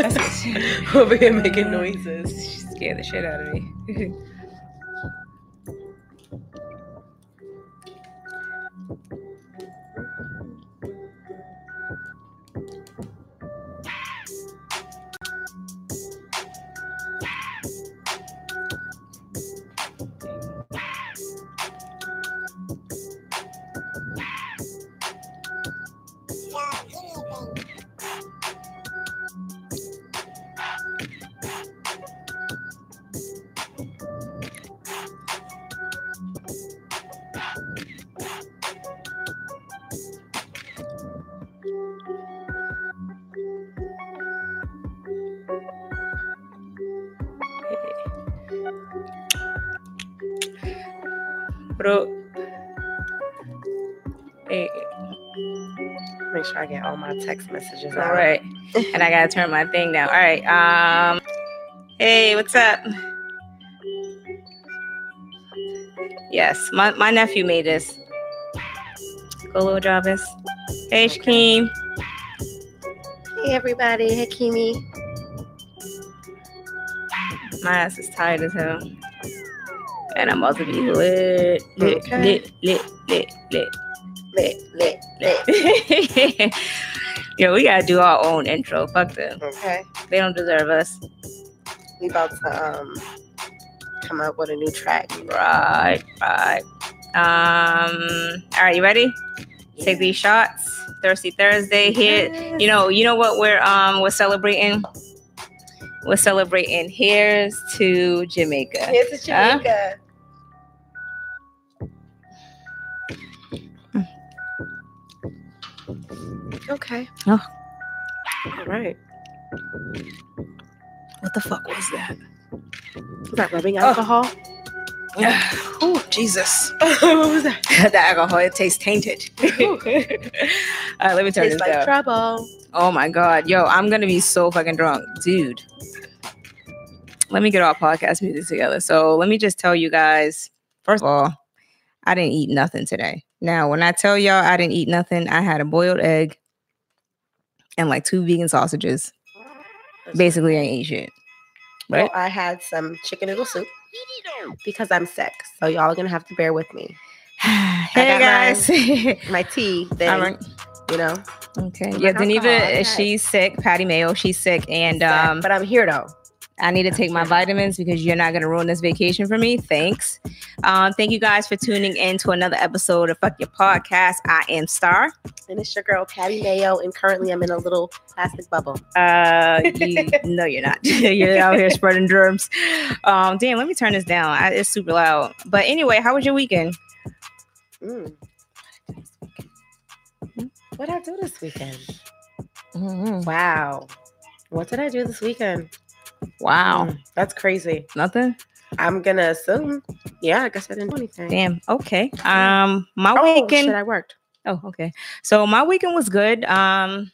over here making noises. She scared the shit out of me. text messages all out. right. and I gotta turn my thing down. All right. Um. Hey, what's up? Yes, my, my nephew made this. Go, little Jarvis. Hey, Shakeem. Hey everybody, hey Kimi. My ass is tired as hell. And I'm about to be lit, lit, Okay. lit, lit, lit, lit. Lit, lit, lit. Yo, we gotta do our own intro. Fuck them. Okay. They don't deserve us. We about to um come up with a new track. Right, right. Um, all right, you ready? Take these shots. Thirsty Thursday here. You know, you know what we're um we're celebrating? We're celebrating here's to Jamaica. Here's a Huh? Okay. Oh. All right. What the fuck was that? Was that rubbing oh. alcohol? oh, Jesus. what was that? the alcohol, it tastes tainted. all right, let me turn Tastes this like down. trouble. Oh my god, yo, I'm gonna be so fucking drunk, dude. Let me get our podcast music together. So let me just tell you guys. First of all, I didn't eat nothing today. Now, when I tell y'all I didn't eat nothing, I had a boiled egg and like two vegan sausages. Basically, I ain't eat shit. Well, Right? I had some chicken noodle soup because I'm sick. So y'all are gonna have to bear with me. hey guys. My tea, thing, All right. you know. Okay. Yeah, alcohol, Deneva, okay. she's sick. Patty Mayo, she's sick, and um, but I'm here though. I need to take my vitamins because you're not going to ruin this vacation for me. Thanks. Um, thank you guys for tuning in to another episode of Fuck Your Podcast. I am Star. And it's your girl Patty Mayo, and currently I'm in a little plastic bubble. Uh, you, no, you're not. you're out here spreading germs. Um, damn, let me turn this down. I, it's super loud. But anyway, how was your weekend? Mm. What did I do this weekend? Mm-hmm. Wow. What did I do this weekend? Wow. Mm, that's crazy. Nothing? I'm gonna assume. Yeah, I guess I didn't do anything. Damn. Okay. Um, my Oh, weekend. shit, I worked. Oh, okay. So my weekend was good. Um,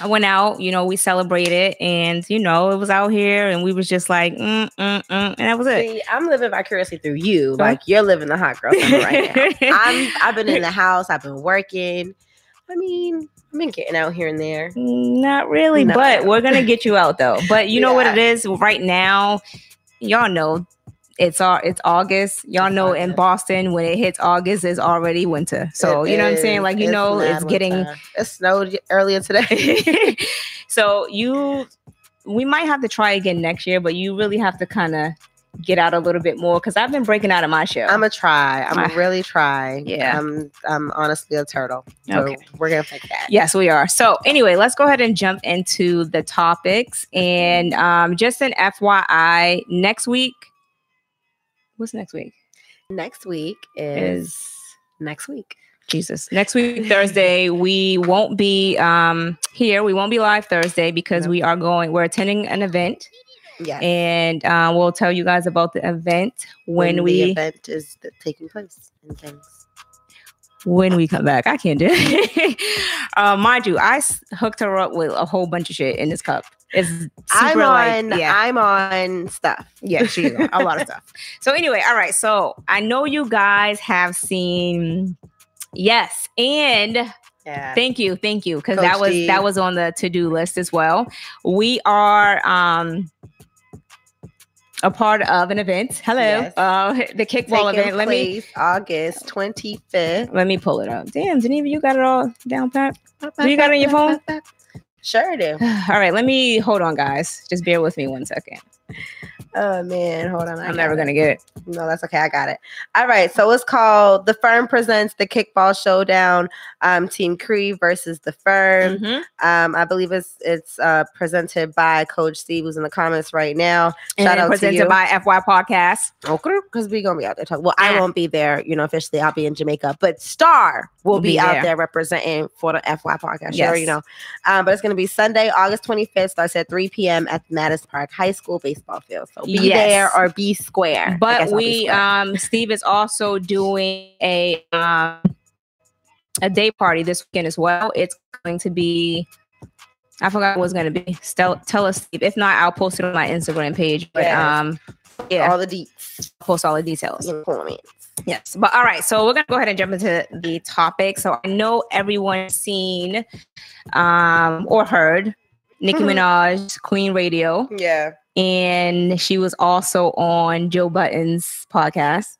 I went out, you know, we celebrated, and you know, it was out here, and we was just like, mm, mm, mm, and that was it. See, I'm living vicariously through you. Like you're living the hot girl right now. I'm I've been in the house, I've been working. I mean, I've been getting out here and there. Not really, No. but we're gonna get you out though. But you know what it is right now. Y'all know it's all it's August. Y'all It's know in Boston when it hits August, it's already winter. So It you know what I'm saying? Like you know, it's getting winter. It snowed earlier today. so you we might have to try again next year, but you really have to kind of get out a little bit more because I've been breaking out of my shell. I'm gonna try. I'm My- really try. Yeah. I'm I'm honestly a turtle. So Okay. we're gonna fix that. Yes, we are. So anyway, let's go ahead and jump into the topics. And um, just an FYI, next week. What's next week? Next week is, Is next week. Jesus. Next week, Thursday, we won't be um here. We won't be live Thursday because No. we are going, we're attending an event. Yeah. And uh, we'll tell you guys about the event when, the we event is taking place and things. when we come back. I can't do it. uh, mind you, I s- hooked her up with a whole bunch of shit in this cup. It's super I'm like, on. yeah. I'm on stuff. Yeah, she's on a lot of stuff. So anyway, all right. So I know you guys have seen Yes, and Yeah. Thank you, thank you, because that was D. that was on the to do list as well. We are um a part of an event. Hello, Yes. uh, the kickball Taking event. Let me August 25th. let me pull it up. Damn, Geneva, you got it all down pat. Do you got it on your phone? Sure do. All right, let me hold on, guys. Just bear with me one second. Oh man, hold on. I I'm never it. gonna get it. No, that's okay. I got it. All right. So it's called The Firm Presents the Kickball Showdown. Um, Team Cree versus the Firm. Mhm. Um, I believe it's it's uh presented by Coach Steve, who's in the comments right now. And Shout out to presented you. by FY Podcast. Okay, because we're gonna be out there talking. Well, I Ah. won't be there, you know, officially. I'll be in Jamaica, but Star will Will be, be out there. representing for the FY podcast. You already Yes. know. Um, but it's gonna be Sunday, August 25th, starts at 3 p.m. at Madison Park High School baseball field. So be Yes. there or be square. But we square. um Steve is also doing a um a day party this weekend as well. It's going to be I forgot what it's going to be. Tell, tell us Steve. If not, I'll post it on my Instagram page. But Yes. um yeah, all the deets. I'll post all the details. Yes. But all right, so we're gonna go ahead and jump into the topic. So I know everyone's seen um or heard Nicki Mhm. Minaj, Queen Radio, Yeah. And she was also on Joe Budden's podcast.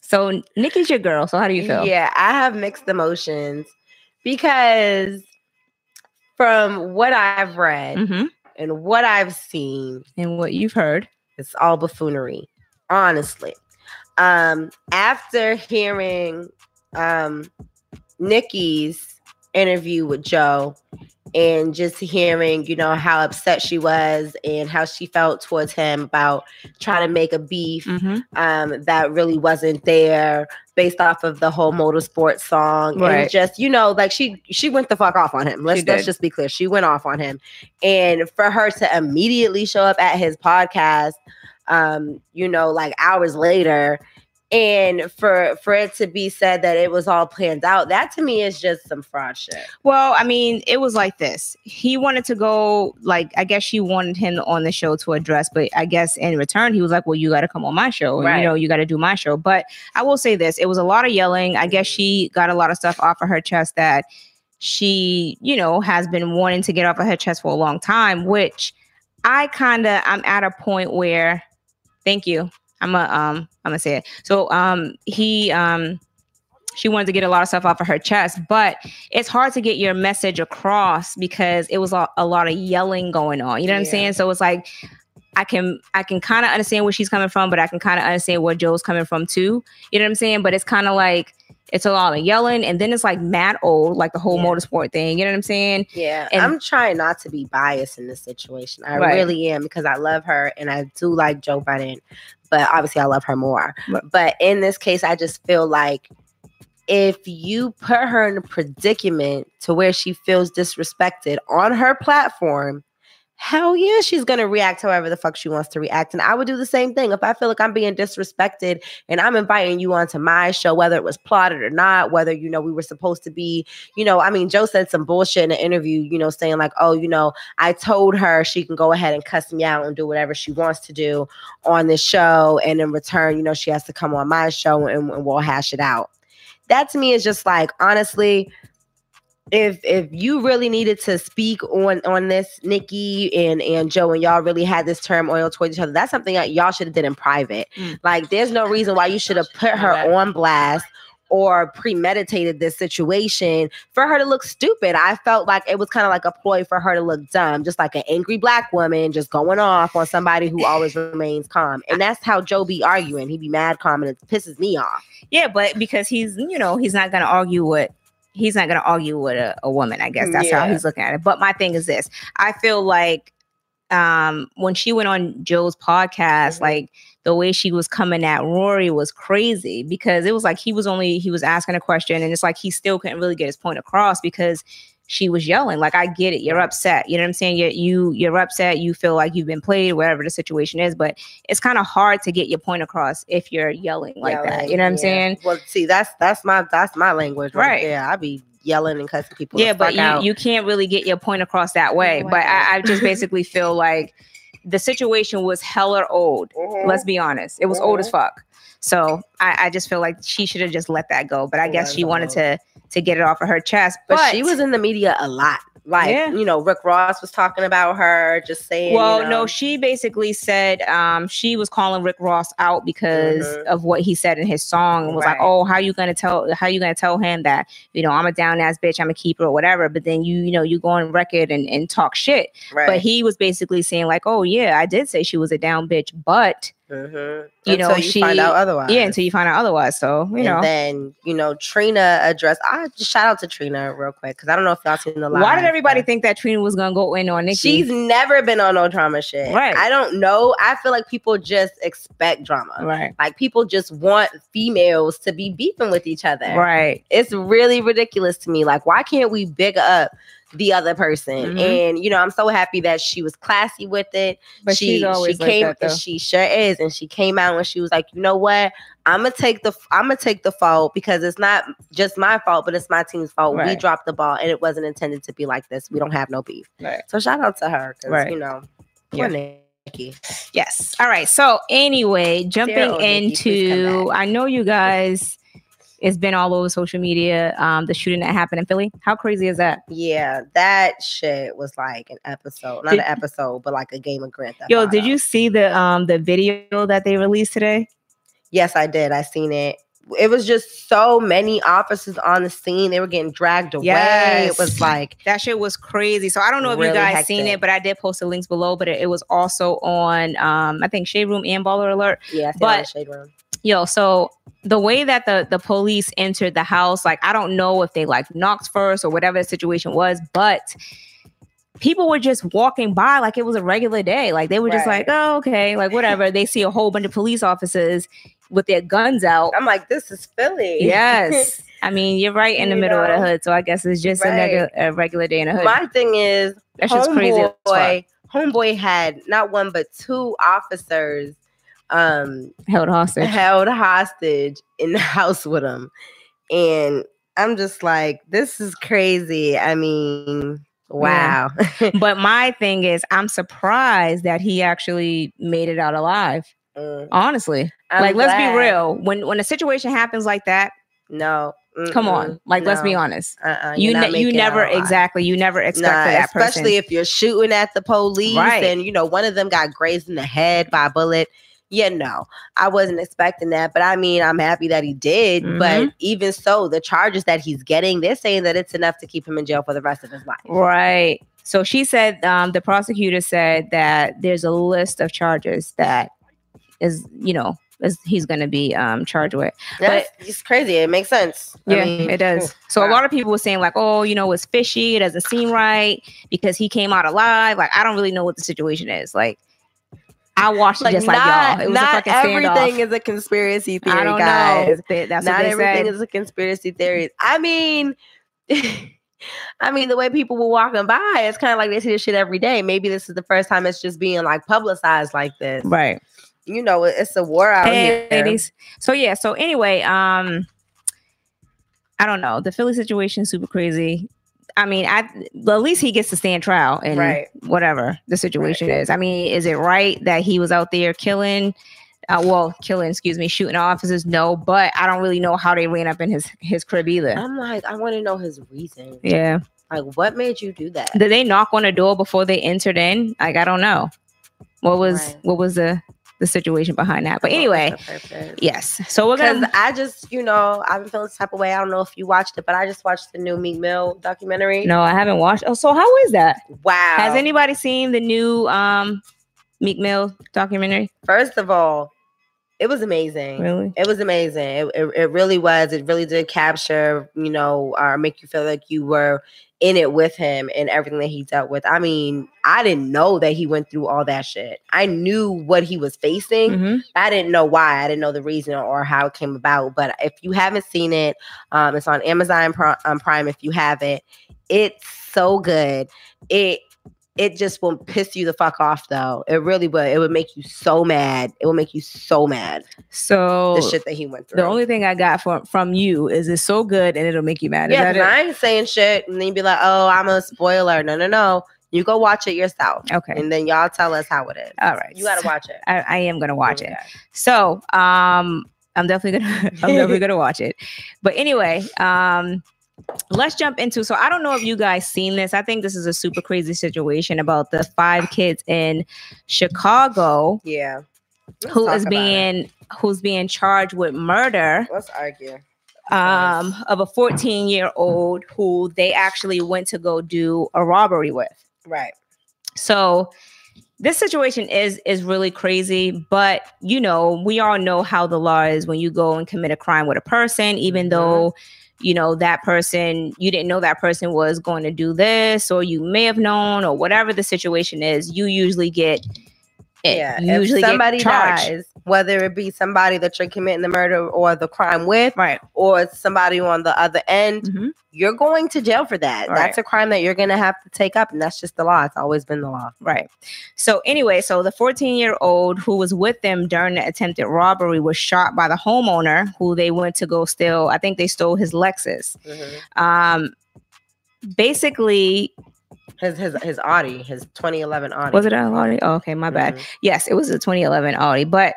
So Nicki's your girl. So how do you feel? Yeah, I have mixed emotions because from what I've read hmm and what I've seen, And what you've heard. it's all buffoonery, honestly. Um, after hearing um Nikki's interview with Joe and just hearing, you know, how upset she was and how she felt towards him about trying to make a beef Mm-hmm. um, that really wasn't there based off of the whole motorsport song. Right. and just you know like she she went the fuck off on him. Let's let's just be clear. She went off on him. And for her to immediately show up at his podcast um you know like hours later and for for it to be said that it was all planned out that to me is just some fraud shit Well, I mean, it was like this. He wanted to go, like, I guess she wanted him on the show to address, but I guess in return, he was like, Well, you got to come on my show. Right. You know, you got to do my show. But I will say this it was a lot of yelling. I guess she got a lot of stuff off of her chest that she, you know, has been wanting to get off of her chest for a long time, which I kind of, I'm at a point where, thank you. I'm a, um, I'm gonna say it. So, um, he, um, she wanted to get a lot of stuff off of her chest, but it's hard to get your message across because it was a, a lot of yelling going on. You know what I'm saying? So it's like I can I can kind of understand where she's coming from, but I can kind of understand where Joe's coming from too. You know what I'm saying? But it's kind of like it's a lot of yelling, and then it's like mad old, like the whole Yeah. motorsport thing. You know what I'm saying? Yeah, And- I'm trying not to be biased in this situation. I Right. really am because I love her and I do like Joe Budden, but obviously I love her more. Right. But in this case, I just feel like if you put her in a predicament to where she feels disrespected on her platform, hell yeah, she's gonna react however the fuck she wants to react. And I would do the same thing if I feel like I'm being disrespected and I'm inviting you onto my show, whether it was plotted or not, whether you know we were supposed to be you know, I mean, Joe said some bullshit in an interview, you know, saying like, oh, you know, I told her she can go ahead and cuss me out and do whatever she wants to do on this show. And in return, you know, she has to come on my show and, and we'll hash it out. That to me is just like, honestly, if if you really needed to speak on on this, Nikki and and Joe, and y'all really had this turmoil towards each other, that's something that y'all should have did in private. Mm. Like, there's no reason why you should have put her on blast or premeditated this situation for her to look stupid. I felt like it was kind of like a ploy for her to look dumb, just like an angry black woman just going off on somebody who always remains calm. And that's how Joe be arguing. He be mad calm and it pisses me off. Yeah, but because he's you know he's not gonna argue with he's not gonna argue with a, a woman. I guess that's how he's looking at it. But my thing is this: I feel like um when she went on Joe's podcast, Mhm. like the way she was coming at Rory was crazy because it was like he was only he was asking a question and it's like he still couldn't really get his point across because she was yelling like i get it you're upset you know what i'm saying you're, you you're upset you feel like you've been played whatever the situation is but it's kind of hard to get your point across if you're yelling like that you know what i'm saying Well, see, that's that's my that's my language right, Right. there. I be yelling and cussing people. yeah but you, out. you can't really get your point across that way No but. I, I just basically feel like the situation was hella old Mhm. let's be honest it was old as Mhm. fuck so I, I just feel like she should have just let that go but i guess Let she it wanted go. to to get it off of her chest. But, But, she was in the media a lot. Like, Yeah. you know, Rick Ross was talking about her, just saying. well, you know, no, she basically said um, she was calling Rick Ross out because Mhm. of what he said in his song and was like, "Oh, how you gonna tell? How you gonna tell him that you know I'm a down ass bitch, I'm a keeper or whatever?" But then you you know you go on record and, and talk shit. right. But he was basically saying like, "Oh yeah, I did say she was a down bitch, but Mhm. you know, Until you find she- out otherwise. yeah." Until you find out otherwise, so you and know. then you know Trina addressed. I just shout out to Trina real quick because I don't know if y'all seen the live. Why did everybody but think that Trina was gonna go in on Nikki? She's never been on no drama shit. Right. I don't know. I feel like people just expect drama. right, Like people just want females to be beefing with each other. right, It's really ridiculous to me. Like, why can't we big up the other person? Mhm. And you know, I'm so happy that she was classy with it. but she she's always she like came that, and she sure is and she came out and she was like you know what i'm gonna take the i'm gonna take the fault because it's not just my fault but it's my team's fault we dropped the ball and it wasn't intended to be like this we don't have no beef Right. so shout out to her because Right. you know Yeah. Nikki. Yes. All right. So anyway, jumping Sarah or Nikki, into. I know you guys. It's been all over social media. Um, the shooting that happened in Philly. How crazy is that? yeah that shit was like an episode not Did- an episode but like a game of Grand Theft Yo, Auto. did you see the um the video that they released today? yes i did i seen it it was just so many officers on the scene they were getting dragged away Yes. it was like That shit was crazy. So I don't know if you Really guys seen it, but I did post the links below. But it, it was also on um I think Shade Room and Baller Alert. yeah I seen it on But- shade room Yo, so the way that the the police entered the house, like I don't know if they like knocked first or whatever the situation was, but people were just walking by like it was a regular day. Like they were just like, oh, okay, like whatever. they see a whole bunch of police officers with their guns out. I'm like, this is Philly. Yes. I mean, you're right in the You middle of the hood. So I guess it's just a, Right. regular, a regular day in the hood. My thing is, That's just crazy. homeboy, homeboy had not one but two officers um Held hostage. held hostage in the house with him, and I'm just like, this is crazy. I mean, wow. but my thing is, I'm surprised that he actually made it out alive. Mm, Honestly, I'm like let's be real. When when a situation happens like that, No, come on. mm-mm, Like let's be honest. Uh-uh, You ne- you never exactly you never expect Nah, that especially person. if you're shooting at the police Right. and you know one of them got grazed in the head by a bullet. Yeah, no, I wasn't expecting that, but I mean, I'm happy that he did. Mm-hmm. But even so, the charges that he's getting, they're saying that it's enough to keep him in jail for the rest of his life. Right. So she said um, the prosecutor said that there's a list of charges that is you know is he's going to be um, charged with. That's it's crazy. It makes sense. I Yeah, mean, it does. So a lot of people were saying like, oh, you know, it's fishy. It doesn't seem right because he came out alive. Like I don't really know what the situation is. Like I watched it Like just not, like y'all. It was a not fucking everything is a conspiracy theory, I don't guys. know. They- That's not everything said. is a conspiracy theory. I mean, I mean, the way people were walking by, it's kind of like they see this shit every day. Maybe this is the first time it's just being like publicized like this. right. You know, it's a war out Hey, here. ladies. So yeah. So anyway, um, I don't know. The Philly situation is super crazy. I mean, I well, at least he gets to stand trial and Right. whatever the situation is. I mean, is it right that he was out there killing? Uh, well, killing, excuse me, shooting officers. No, but I don't really know how they ran up in his his crib either. I'm like, I want to know his reason. Yeah. Like, what made you do that? Did they knock on the door before they entered in? Like, I don't know. What was Right. what was the the situation behind that? But anyway, yes. So we're Because gonna. I just, you know, I've been feeling this type of way. I don't know if you watched it, but I just watched the new Meek Mill documentary. No, I haven't watched. Oh, so how is that? Wow. Has anybody seen the new um Meek Mill documentary? First of all, it was amazing. Really? It was amazing. It, it, it really was. It really did capture, you know, or make you feel like you were in it with him and everything that he dealt with. I mean, I didn't know that he went through all that shit. I knew what he was facing. Mhm. I didn't know why. I didn't know the reason or how it came about. But if you haven't seen it, um, it's on Amazon um, Prime. If you have it, it's so good. It it just will piss you the fuck off though. It really would. It would make you so mad. It will make you so mad. So The shit that he went through. the only thing I got from from you is it's so good and it'll make you mad. Is yeah, that 'cause? I ain't saying shit, and then you be like, "Oh, I'm a spoiler." No, no, no. You go watch it yourself, Okay. and then y'all tell us how it is. All right. You gotta watch it. I, I am gonna watch it. So um I'm definitely gonna I'm definitely gonna watch it. But anyway, um let's jump into so i don't know if you guys seen this i think this is a super crazy situation about the five kids in chicago Yeah. Let's who is about it. being who's being charged with murder Let's argue. um of a 14 year old who they actually went to go do a robbery with Right. so this situation is is really crazy but you know we all know how the law is when you go and commit a crime with a person even Mhm. though you know that person you didn't know that person was going to do this or you may have known or whatever the situation is you usually get it. Yeah. You usually somebody charged. dies, whether it be somebody that you're committing the murder or the crime with, right or somebody on the other end, Mhm. you're going to jail for that. Right. That's a crime that you're going to have to take up, and that's just the law. It's always been the law. Right. So anyway, so the 14 year old who was with them during the attempted robbery was shot by the homeowner who they went to go steal. I think they stole his Lexus. Um, basically, His his his Audi, his 2011 Audi. was it an Audi? Oh, okay, my bad. Mhm. Yes, it was a 2011 Audi, but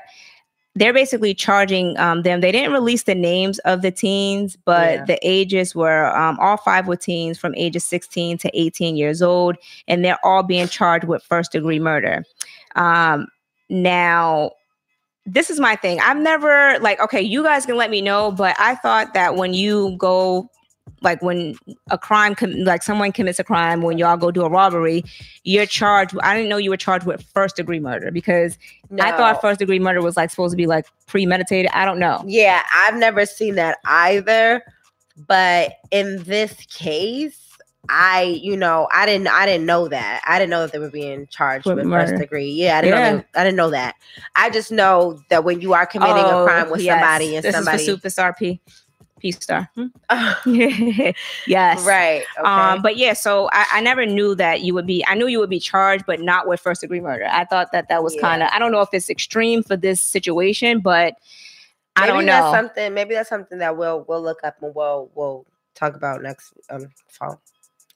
they're basically charging um, them. They didn't release the names of the teens, but Yeah. the ages were um, all five were teens from ages 16 to 18 years old, and they're all being charged with first degree murder. Um, now, this is my thing. I've never like okay, you guys can let me know, but I thought that when you go like when a crime com- like someone commits a crime when y'all go do a robbery you're charged i didn't know you were charged with first degree murder because i thought first degree murder was like supposed to be like premeditated i don't know Yeah, I've never seen that either. But in this case, I, you know, I didn't, I didn't know that. I didn't know that they were being charged With with, first degree. Yeah, I didn't Yeah. know. They, I didn't know that. I just know that when you are committing Oh, a crime with yes. somebody and this somebody, is for superstar p p star Hmm? yes right? Okay. Um, but yeah, so I, I never knew that you would be. I knew you would be charged, but not with first degree murder. I thought that that was Yeah. kind of. I don't know if it's extreme for this situation, but I maybe don't that's know. something. Maybe that's something that we'll we'll look up and we'll we'll talk about next um fall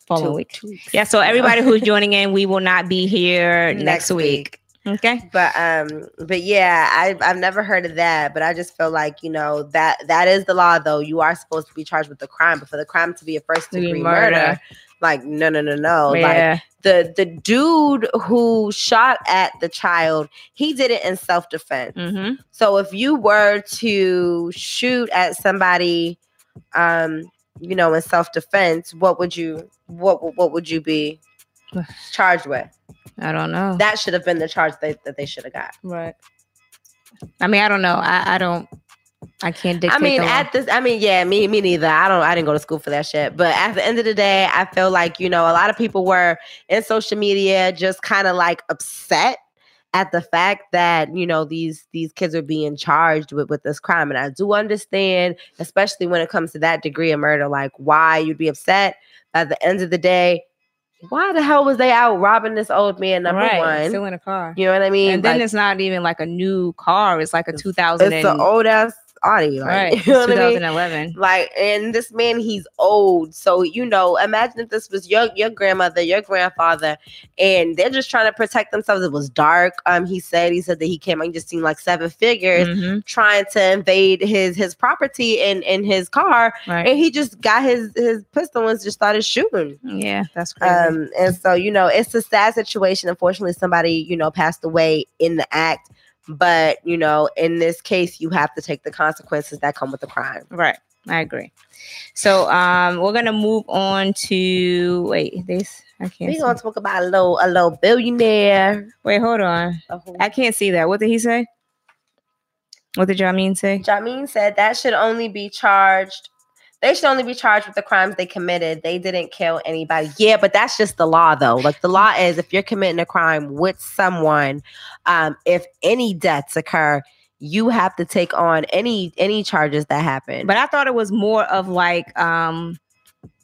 Following two- week. two weeks. Yeah. So everybody who's joining in, we will not be here next, Next week. Okay. but um but yeah i've i've never heard of that but i just feel like you know that that is the law though you are supposed to be charged with the crime but for the crime to be a first degree murder. murder, like no no no no like yeah. the the dude who shot at the child he did it in self-defense hmm so if you were to shoot at somebody um you know in self-defense what would you what what would you be charged with I don't know. that should have been the charge that, that they should have got right. I mean, I don't know. I, I don't. I can't dictate. I mean, the law. at this, I mean, yeah, me, me neither. I don't, I didn't go to school for that shit. But at the end of the day, I feel like you know, a lot of people were in social media just kind of like upset at the fact that you know these these kids are being charged with with this crime, and I do understand, especially when it comes to that degree of murder, like why you'd be upset. At the end of the day, why the hell was they out robbing this old man? Number right. one, Still in a car. you know what I mean? and then Like, it's not even like a new car. It's like a 2000. it's an old ass Audi, like, right. You know what I mean? 2011. Like, and this man, he's old. So, you know, imagine if this was your your grandmother, your grandfather, and they're just trying to protect themselves. It was dark. Um, he said he said that he came and just seen like seven figures Mhm. trying to invade his his property in in his car, Right. and he just got his his pistol and just started shooting. Yeah, that's crazy. Um, and so you know, it's a sad situation. Unfortunately, somebody you know passed away in the act. But you know, in this case, you have to take the consequences that come with the crime. Right. I agree. So um we're gonna move on to wait, this I can't We're gonna talk about a little a little billionaire. wait, hold on. I can't see that. What did he say? What did Jamin say? Jamin said that should only be charged. They should only be charged with the crimes they committed. They didn't kill anybody. Yeah, but that's just the law, though. Like the law is, if you're committing a crime with someone, um, if any deaths occur, you have to take on any any charges that happen. But I thought it was more of like um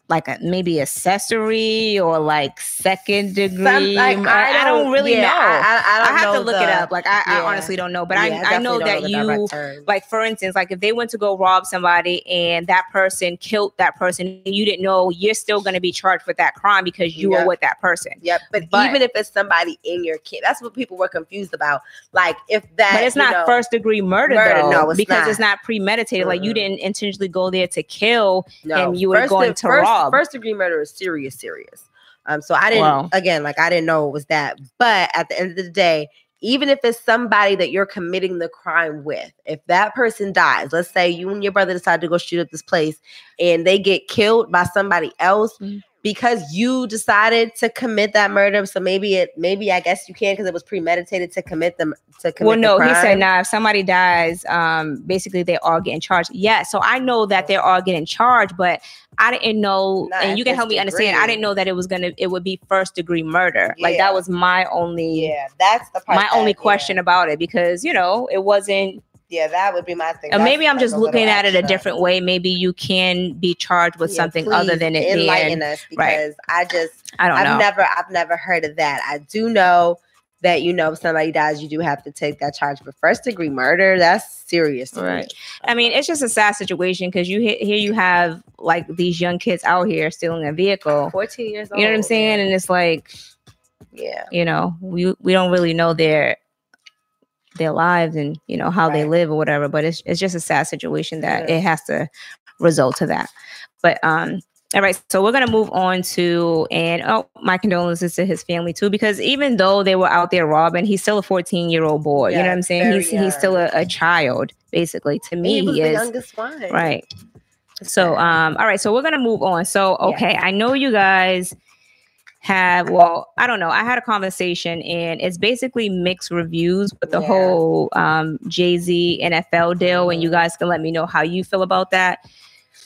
like a maybe accessory or like second degree. Some- like, I, I don't really yeah, know. I, I, I I, don't have to know look it up. Like I, I honestly don't know, but yeah, I, I know that know you like for instance, like if they went to go rob somebody and that person killed that person and you didn't know, you're still gonna be charged with that crime because you Yeah. were with that person. Yep, but, But- even if it's somebody in your kid, that's what people were confused about. Like if that, But it's not know, first degree murder, Murder, though, no, it's because not. it's not premeditated. Like you didn't intentionally go there to kill. no, and you were first going to first, First degree murder is serious, serious. Um, so I didn't Wow. again, like I didn't know it was that. But at the end of the day, even if it's somebody that you're committing the crime with, if that person dies, let's say you and your brother decide to go shoot up this place and they get killed by somebody else Mhm. Because you decided to commit that murder. So maybe it maybe I guess you can because it was premeditated to commit them to commit. well, no, he said, crime. nah, if somebody dies, um, basically they all getting charged. Yeah, so I know that they're all getting charged, but I didn't know, Not and you can help me understand. I didn't know that it was gonna, it would be first degree murder. Like that was my only, Yeah, that's the part. my only that- yeah. question about it because you know it wasn't. Yeah, that would be my thing. And That's maybe I'm like just looking at it a different way. Maybe you can be charged with Yeah, something other than it enlighten being. us right. because I just I don't I've know. never I've never heard of that. I do know that you know if somebody dies, you do have to take that charge. But first degree murder, that's serious. to me. Right. I mean, it's just a sad situation because you here you have like these young kids out here stealing a vehicle. 14 years old. You know what I'm saying? And it's like, Yeah. you know, we we don't really know their their lives and you know how they live or whatever. But it's it's just a sad situation that Yeah. it has to result to that. But um, all right, so we're gonna move on to and oh, my condolences to his family too, because even though they were out there robbing, he's still a 14 year old boy. you know what I'm saying? He's he's still a, a child, basically. To me, he was he the is youngest one. right. So, um, all right. So we're gonna move on. So, Yeah. okay, I know you guys have. Well, I don't know. I had a conversation, and it's basically mixed reviews with the Yeah. whole um, Jay Z NFL deal, and you guys can let me know how you feel about that.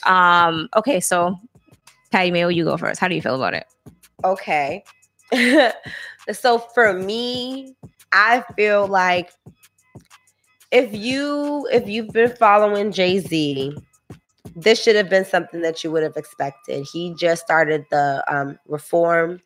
Um, okay, so Patty Mayo, you go first. How do you feel about it? okay. so for me, I feel like if you if you've been following Jay-Z, this should have been something that you would have expected. He just started the um reform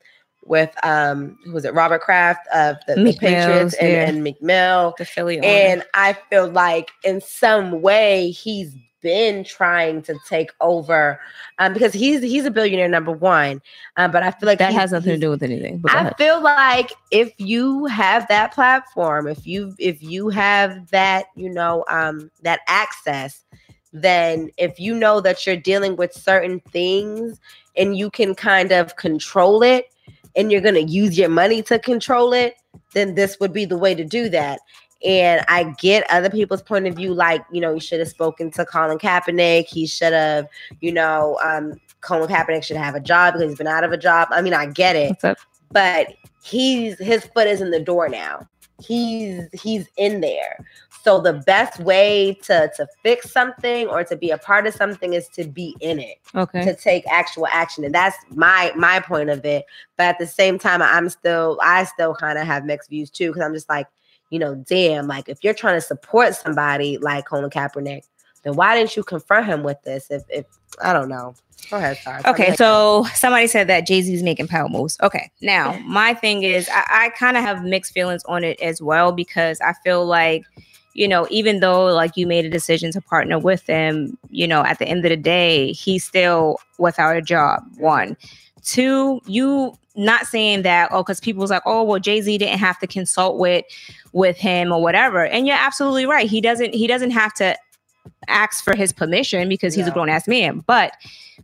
with um who was it Robert Kraft of the, the Patriots and, yeah. and Meek Mill. The Philly owner. And I feel like in some way he's been trying to take over um, because he's he's a billionaire number one. Um, but I feel like that he's- has nothing to do with anything. I feel like if you have that platform, if you if you have that, you know, um, that access, then if you know that you're dealing with certain things and you can kind of control it and you're going to use your money to control it, then this would be the way to do that. And I get other people's point of view, like, you know, he should have spoken to Colin Kaepernick. He should have, you know, um, Colin Kaepernick should have a job because he's been out of a job. I mean, I get it but he's his foot is in the door now. He's he's in there. So the best way to to fix something or to be a part of something is to be in it, Okay. to take actual action. And that's my my point of it. But at the same time, I'm still I still kind of have mixed views too, because I'm just like, you know, damn, like if you're trying to support somebody like Colin Kaepernick, then why didn't you confront him with this? If if I don't know. Go ahead, sorry. Okay, so somebody said that Jay Z Z's making power moves. Okay, now my thing is, I, I kind of have mixed feelings on it as well because I feel like, you know, even though like you made a decision to partner with him, you know, at the end of the day, he's still without a job. One, two, you not saying that oh because people's like oh well jay-z didn't have to consult with with him or whatever and you're absolutely right he doesn't he doesn't have to ask for his permission because he's a grown-ass man but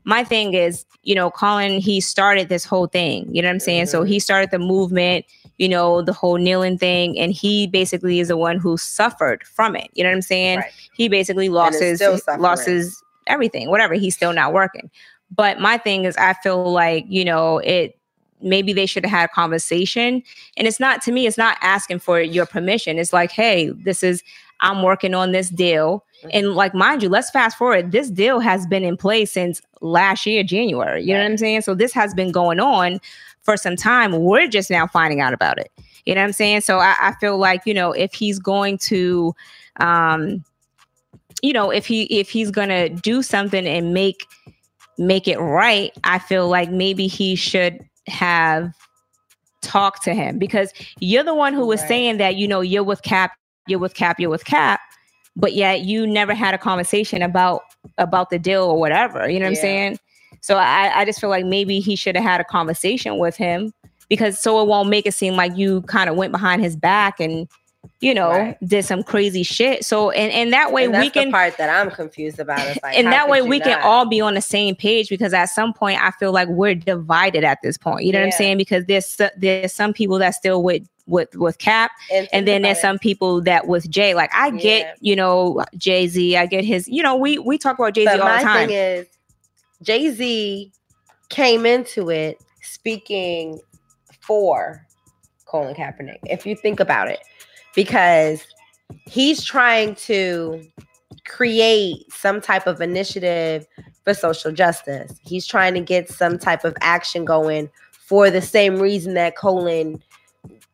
my thing is, you know, Colin, he started this whole thing. You know what I'm saying? So Mhm. he started the movement, you know, the whole kneeling thing, and he basically is the one who suffered from it. You know what I'm saying? Right. He basically lost is his lost his everything, whatever. He's still not working. But my thing is, I feel like you know it. Maybe they should have had a conversation, and it's not to me. It's not asking for your permission. It's like, hey, this is I'm working on this deal. And like, mind you, let's fast forward. This deal has been in place since last year, January. You know what I'm saying? So this has been going on for some time. We're just now finding out about it. You know what I'm saying? So I, I feel like, you know, if he's going to um, you know, if he if he's gonna do something and make make it right, I feel like maybe he should have talked to him because you're the one who was Right. saying that, you know, you're with Cap, you're with Cap, you're with Cap, but yet you never had a conversation about about the deal or whatever. You know what Yeah. I'm saying? So I, I just feel like maybe he should have had a conversation with him because so it won't make it seem like you kind of went behind his back and you know Right. did some crazy shit. So and and that way And we can the part that I'm confused about. Is like, and that way we can all be on the same page because at some point I feel like we're divided at this point. You know what I'm saying? Because there's there's some people that still with with with Cap, and, and then there's about some people that with Jay. Like I Yeah. get you know Jay Z, I get his. You know we we talk about Jay Z all the time. thing is, Jay Z came into it speaking for Colin Kaepernick. If you think about it, because he's trying to create some type of initiative for social justice. He's trying to get some type of action going for the same reason that Colin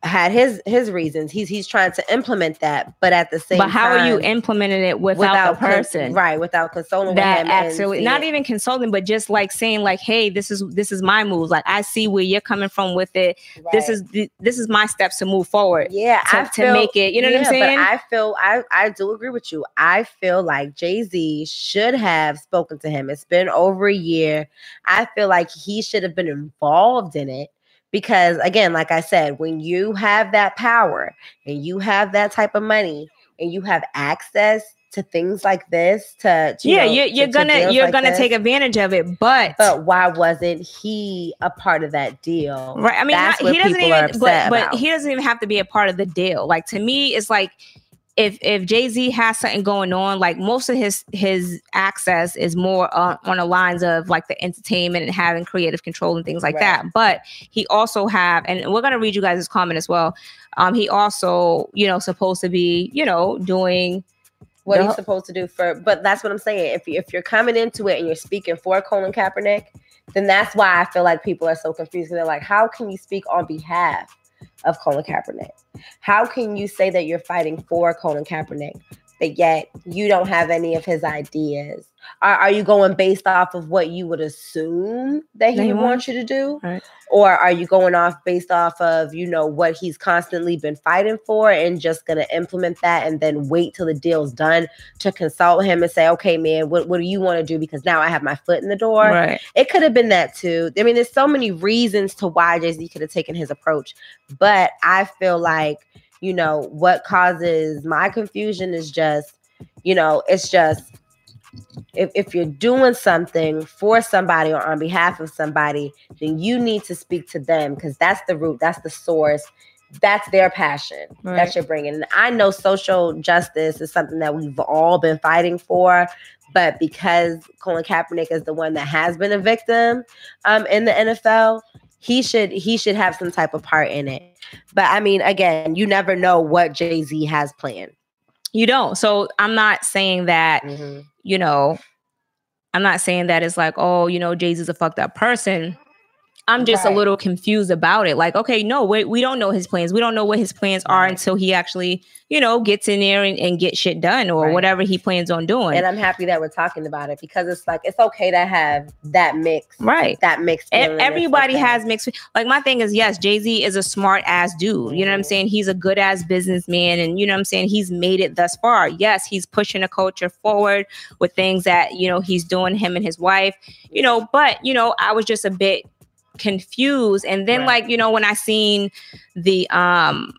had his his reasons. He's he's trying to implement that, but at the same time but how are you implementing it without, con- person? right? Without consulting that with him, absolutely not seeing- even consulting but just like saying like hey this is this is my move. like i see where you're coming from with it this is this is my steps to move forward yeah to, I to make it you know what i'm saying But I feel I I do agree with you. I feel like Jay Z should have spoken to him. It's been over a year. I feel like he should have been involved in it because, again, like I said, when you have that power and you have that type of money and you have access to things like this, to, to, yeah know, you're, to- you're to gonna you're like gonna this, take advantage of it but But why wasn't he a part of that deal? right i mean not, he doesn't even but, but he doesn't even have to be a part of the deal like to me it's like if if jay-z has something going on like most of his his access is more on, on the lines of like the entertainment and having creative control and things like Right. that but he also have and we're going to read you guys' comment as well um he also you know supposed to be you know doing what The- he's supposed to do for but that's what I'm saying. If you if you're coming into it and you're speaking for Colin Kaepernick, then that's why I feel like people are so confused. They're like, how can you speak on behalf of Colin Kaepernick? How can you say that you're fighting for Colin Kaepernick, but yet you don't have any of his ideas? Are, are you going based off of what you would assume that he would wants? want you to do? Right. Or are you going off based off of, you know, what he's constantly been fighting for and just going to implement that and then wait till the deal's done to consult him and say, okay, man, what, what do you want to do? Because now I have my foot in the door. right It could have been that too. I mean, there's so many reasons to why Jay Z could have taken his approach, but I feel like, you know, what causes my confusion is just, you know, it's just if, if you're doing something for somebody or on behalf of somebody, then you need to speak to them because that's the root, that's the source, that's their passion Right. that you're bringing. And I know social justice is something that we've all been fighting for, but because Colin Kaepernick is the one that has been a victim um, in the NFL, he should he should have some type of part in it. But I mean, again, you never know what Jay Z has planned. you don't so i'm not saying that you know, I'm not saying that it's like, oh, you know, Jay-Z's a fucked up person. I'm just a little confused about it. Like, okay, no, we, we don't know his plans. We don't know what his plans are Right. until he actually, you know, gets in there and, and get shit done or Right. whatever he plans on doing. And I'm happy that we're talking about it because it's like it's okay to have that mix, right. that mix. It's Everybody okay. has mixed. Like my thing is, yes, Jay Z is a smart ass dude. You know what I'm Mhm. saying? He's a good ass businessman, and you know what I'm saying. He's made it thus far. Yes, he's pushing the culture forward with things that you know he's doing. Him and his wife, you know. But you know, I was just a bit confused, and then Right. like you know when I seen the um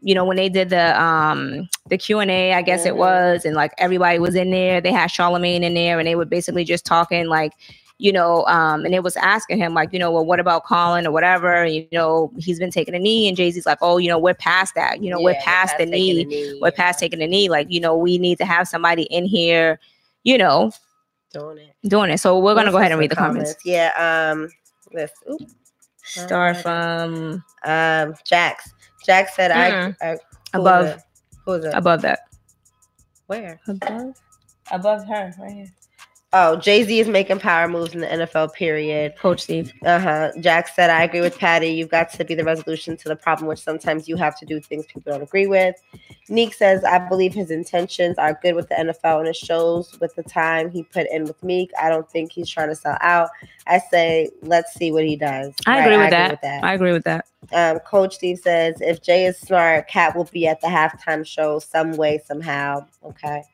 you know when they did the um the q&a i guess it Mhm. was and like everybody was in there they had charlemagne in there and they were basically just talking like you know um and it was asking him like you know well what about colin or whatever you know he's been taking a knee and jay-z's like oh you know we're past that you know we're Yeah, past the taking knee we're yeah. past taking the knee like you know we need to have somebody in here you know doing it. doing it so we're gonna go ahead and read the some comments Yeah. Um. Let's. Ooh, start from um. Jax. Jax said, Mm-mm. "I, I above it? Who was it? above that Where? above above her right here Oh, Jay Z is making power moves in the NFL. Period. Coach Steve. Uh huh. Jack said, "I agree with Patty. You've got to be the resolution to the problem, which sometimes you have to do things people don't agree with." Neek says, "I believe his intentions are good with the NFL, and it shows with the time he put in with Meek. I don't think he's trying to sell out. I say, let's see what he does." I, Right, agree, with that. I agree with that. Um, Coach Steve says, "If Jay is smart, Cat will be at the halftime show some way, somehow." Okay.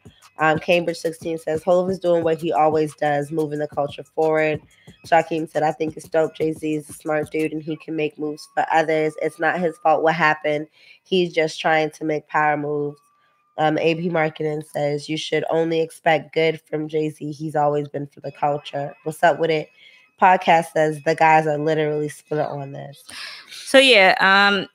Um, Cambridge 16 says, Hov is doing what he always does, moving the culture forward. Shaquem said, I think it's dope. Jay Z is a smart dude and he can make moves for others. It's not his fault what happened. He's just trying to make power moves. Um, AB Marketing says, You should only expect good from Jay Z. He's always been for the culture. What's up with it? Podcast says, The guys are literally split on this. So yeah, um,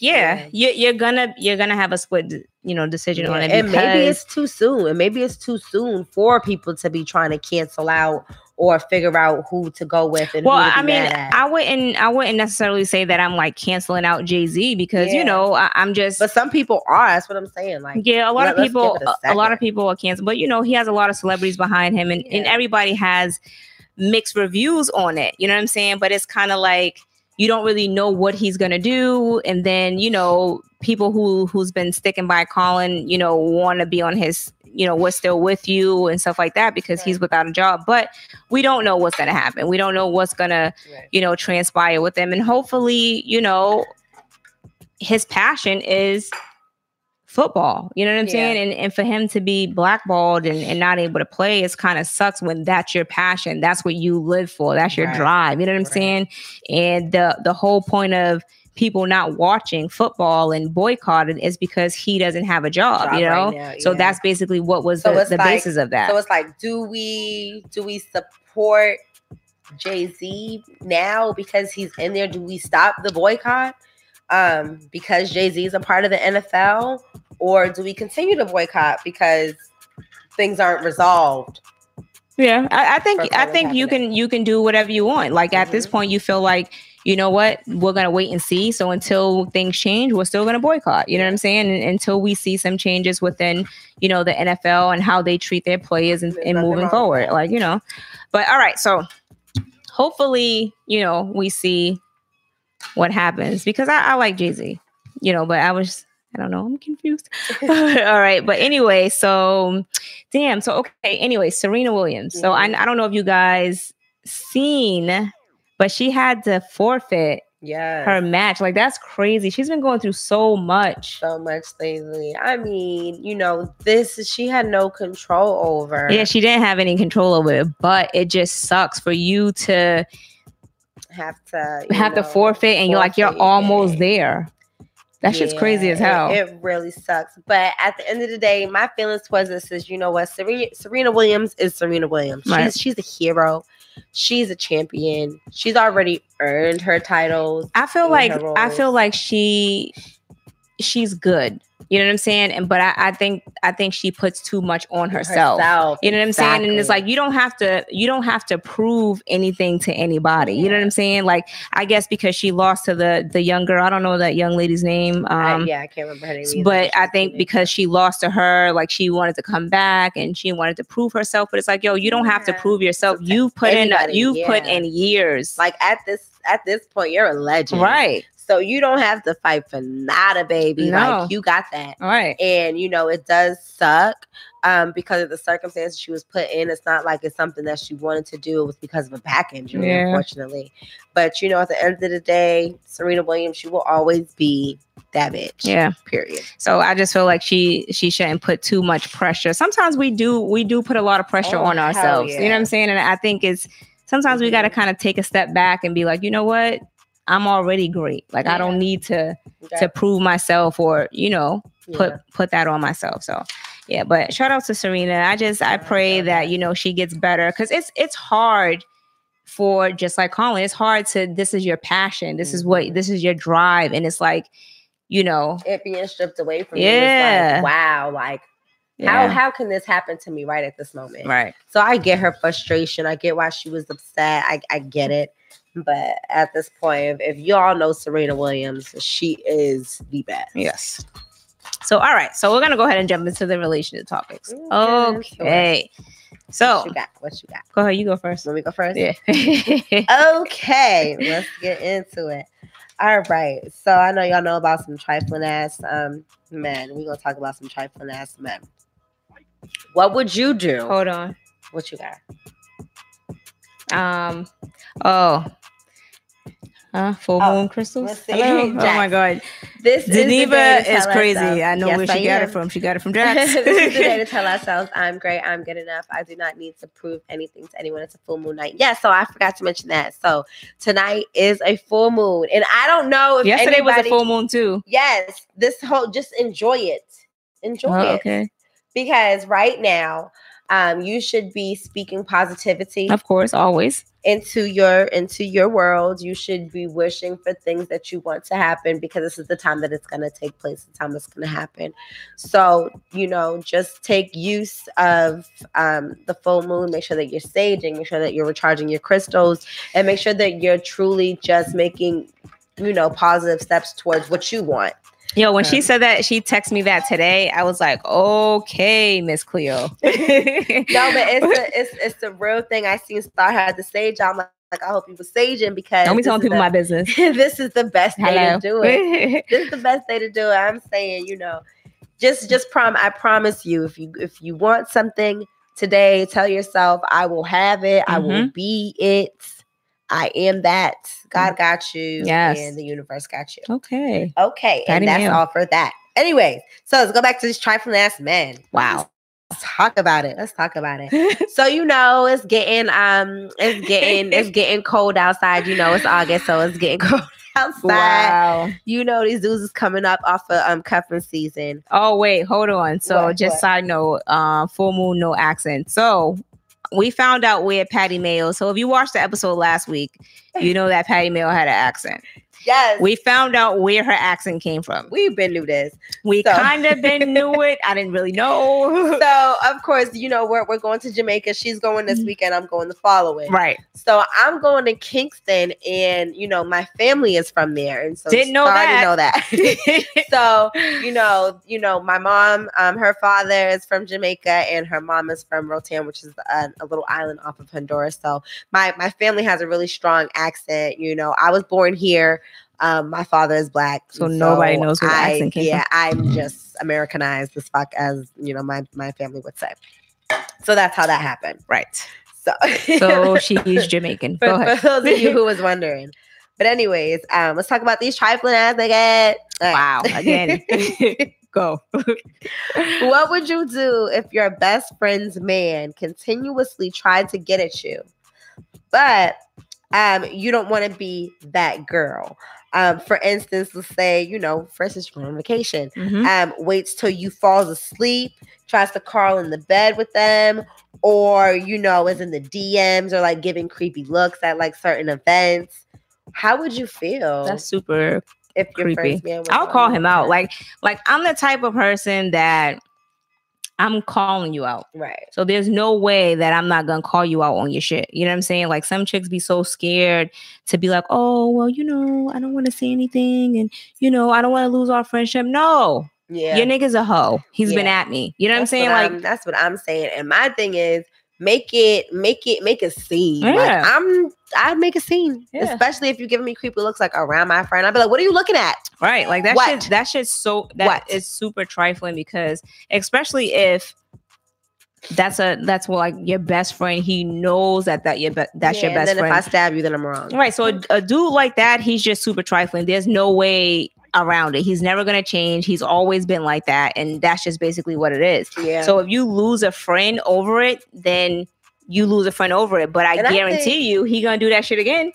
yeah, Yeah. You, you're gonna you're gonna have a split, you know, decision on it and maybe it's too soon. And maybe it's too soon for people to be trying to cancel out or figure out who to go with and well, who to be I mean. I wouldn't I wouldn't necessarily say that I'm like canceling out Jay Z because Yeah. you know I, I'm just but some people are. That's what I'm saying. Like, yeah, a lot let- of people, a a, lot of people are canceled, but you know, he has a lot of celebrities behind him, and, and everybody has mixed reviews on it. You know what I'm saying? But it's kind of like you don't really know what he's gonna do, and then you know, people who who's been sticking by Colin, you know, want to be on his, you know, we're still with you and stuff like that because he's without a job. But we don't know what's gonna happen. We don't know what's gonna Right. you know, transpire with them. And hopefully, you know, his passion is football. You know what I'm Yeah. saying? And and for him to be blackballed and, and not able to play is kind of sucks when that's your passion. That's what you live for. That's your Right. drive. You know what I'm Right. saying? And the the whole point of people not watching football and boycotting is because he doesn't have a job, Job you know? right now, So that's basically what was So the, the like- basis of that. So it's like, do we do we support Jay Z now because he's in there? Do we stop the boycott um, because Jay Z is a part of the NFL, or do we continue to boycott because things aren't resolved? Yeah, I, I think I think you can you can do whatever you want. Like at this Mhm. point, you feel like you know what we're gonna wait and see. So until things change, we're still gonna boycott. You know what I'm saying? And, until we see some changes within you know the NFL and how they treat their players and, and moving forward. Like you know, but all right. So hopefully you know we see what happens because I, I like Jay Z. You know, but I was I don't know. I'm confused. All right, but anyway, so damn. So okay. Anyway, Serena Williams. So I Mhm. I don't know if you guys seen, but she had to forfeit Yeah. her match. Like that's crazy. She's been going through so much. so much lately. I mean, you know, this she had no control over. Yeah, she didn't have any control over it, but it just sucks for you to have to you have to know, forfeit and you're like you're almost there. That shit's crazy as hell. It, it really sucks. But at the end of the day, my feelings towards this is, you know what, Serena, Serena Williams is Serena Williams. Right. She's she's a hero. She's a champion. She's already earned her titles. I feel like I feel like she she's good. You know what I'm saying? And but I, I think I think she puts too much on herself. You know what I'm saying? And it's like you don't have to you don't have to prove anything to anybody. You know what I'm saying? Like I guess because she lost to the the young girl. I don't know that young lady's name. I- Um yeah, I can't remember her name. either, but I think because she lost to her, like she wanted to come back and she wanted to prove herself. But it's like, yo, you don't have to prove yourself. You put in anybody, you put in years. like at this at this point, you're a legend, right. So you don't have to fight for nada, baby. No. Like you got that. Right. and you know it does suck um because of the circumstances she was put in it's not like it's something that she wanted to do it was because of a back injury Yeah. unfortunately but you know at the end of the day serena williams she will always be that bitch Yeah. period So I just feel like she she shouldn't put too much pressure. Sometimes we do we do put a lot of pressure Oh, on ourselves. You know what. I'm saying? And I think it's sometimes we got to Mhm. kind of take a step back and be like, you know what? I'm already great. Like I don't need to Okay? to prove myself or you know put Yeah. put that on myself. So yeah, but shout out to Serena. I just I pray yeah. that you know she gets better because it's it's hard for just like Colin. It's hard to this is your passion. This is what Mhm. this is your drive, and it's like you know it being stripped away from you Yeah. like wow like yeah, how how can this happen to me right at this moment right. so i get her frustration i get why she was upset i, I get it but at this point if, y'all know serena williams she is the best Yes. So, all right. So, we're going to go ahead and jump into the relationship topics. Okay, Okay. So what you got? What you got? go ahead, you go first. Let me go first. Yeah. Okay, let's get into it. All right. So I know y'all know about some trifling ass um men. We're gonna talk about some trifling ass men. What would you do? Hold on. What you got? Um. Oh. Huh? Full Oh, moon crystals. Hello? Oh my god. This is Geneva to is crazy. ourselves- I know Yes, where she I got am. it from. She got it from Jax. this is the day to tell ourselves I'm great, I'm good enough. I do not need to prove anything to anyone. It's a full moon night. Yeah, so I forgot to mention that. So tonight is a full moon. And I don't know if Yesterday was a full moon too. Yes, this whole just enjoy it. Enjoy Oh, it. okay. Because right now, um, you should be speaking positivity Of course, always. Into your into your world. You should be wishing for things that you want to happen because this is the time that it's going to take place, the time it's going to happen. So, you know, just take use of um, the full moon. Make sure that you're saging. Make sure that you're recharging your crystals, and make sure that you're truly just making, you know, positive steps towards what you want. Yo, when she said that, she texted me that today. I was like, okay, Miss Cleo. No, but it's the, it's it's the real thing. I seen Star had the sage. I'm like, like, I hope you were saging because Don't be telling people the- my business. this is the best day Hello. to do it. this is the best day to do it. I'm saying, you know, just just prom. I promise you, if you if you want something today, tell yourself, I will have it. I will Mm-hmm. be it. I am that. God got you. Yes. and the universe got you. okay. Okay, Patty and that's all for that. Anyways, so let's go back to this trifling ass man. Wow. Let's talk about it. Let's talk about it. So you know it's getting um it's getting it's getting cold outside. You know it's August, so it's getting cold outside. wow. You know these dudes is coming up off of um cuffing season. Oh wait, hold on. So What, just what? side note, uh, full moon, no accent. So we found out where Patty Mayo. So if you watched the episode last week, you know that Patty Mayo had an accent. Yes, we found out where her accent came from. we've been knew this. We So- kind of been knew it. I didn't really know. So of course you know we're we're going to Jamaica. She's going this Mhm. weekend. I'm going the following. right. So I'm going to Kingston, and you know my family is from there, and so Didn't know that. Know that. so you know, you know, my mom, um, her father is from Jamaica, and her mom is from Roatan, which is a, a little island off of Honduras. So my my family has a really strong accent. You know, I was born here. Um, my father is black, So and nobody knows where I, accent came Yeah, I'm just Americanized as fuck, as you know, my my family would say. So that's how that happened. right. So So she's Jamaican. for, Go ahead. for those of you who was wondering. But anyways, um, let's talk about these trifling ass niggas. All Wow. Again. Go. what would you do if your best friend's man continuously tried to get at you, but um, you don't want to be that girl? Um, for instance, let's say you know, for instance, you're on vacation. Mhm. Um, waits till you falls asleep, tries to crawl in the bed with them, or you know, is in the DMs or like giving creepy looks at like certain events. How would you feel That's super if your creepy. man? Was I'll call him out. Like, like I'm the type of person that I'm calling you out. right. So there's no way that I'm not gonna call you out on your shit. You know what I'm saying? Like some chicks be so scared to be like, oh, well, you know, I don't want to say anything, and you know, I don't want to lose our friendship. No, Yeah. your nigga's a hoe. He's been at me. You know what I'm saying? what Like, I'm- that's what I'm saying. And my thing is make it, make it, make a scene. Like Yeah. I'm I'd make a scene. Yeah. Especially if you're giving me creepy looks like around my friend. I'd be like, what are you looking at? right? Like that What? shit. That shit's so that is What? super trifling because especially if. That's a that's what like your best friend. He knows that that your be- that's Yeah, your best and then friend. if I stab you, then I'm wrong. Right. So a, a dude like that, he's just super trifling. There's no way around it. He's never gonna change. He's always been like that, and that's just basically what it is. Yeah. So if you lose a friend over it, then you lose a friend over it. But I And I guarantee think- you, he gonna do that shit again.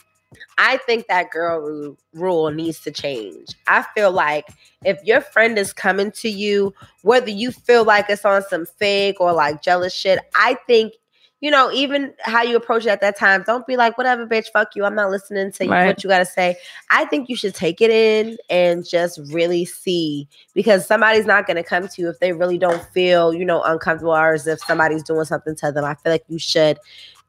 I think that girl ru- rule needs to change. I feel like if your friend is coming to you, whether you feel like it's on some fake or like jealous shit, I think, you know, even how you approach it at that time, don't be like, whatever, bitch, fuck you. I'm not listening to Right. what you got to say. I think you should take it in and just really see because somebody's not going to come to you if they really don't feel, you know, uncomfortable or as if somebody's doing something to them. I feel like you should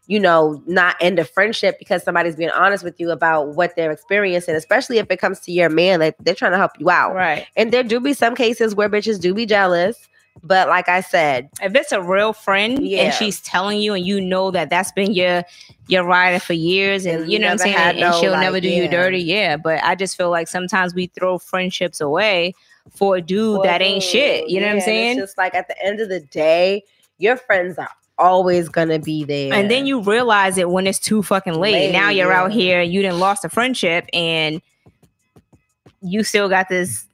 you know, not end a friendship because somebody's being honest with you about what they're experiencing, especially if it comes to your man, like they're trying to help you out. Right. And there do be some cases where bitches do be jealous. But like I said, if it's a real friend Yeah. and she's telling you and you know that that's been your your rider for years and, And you know what I'm saying and, no, she'll like, never do you dirty yeah. But I just feel like sometimes we throw friendships away for a dude that ain't shit you know what I'm saying It's just like at the end of the day, your friends are always gonna be there. and then you realize it when it's too fucking late. Late, now you're out here you didn't lost a friendship and you still got this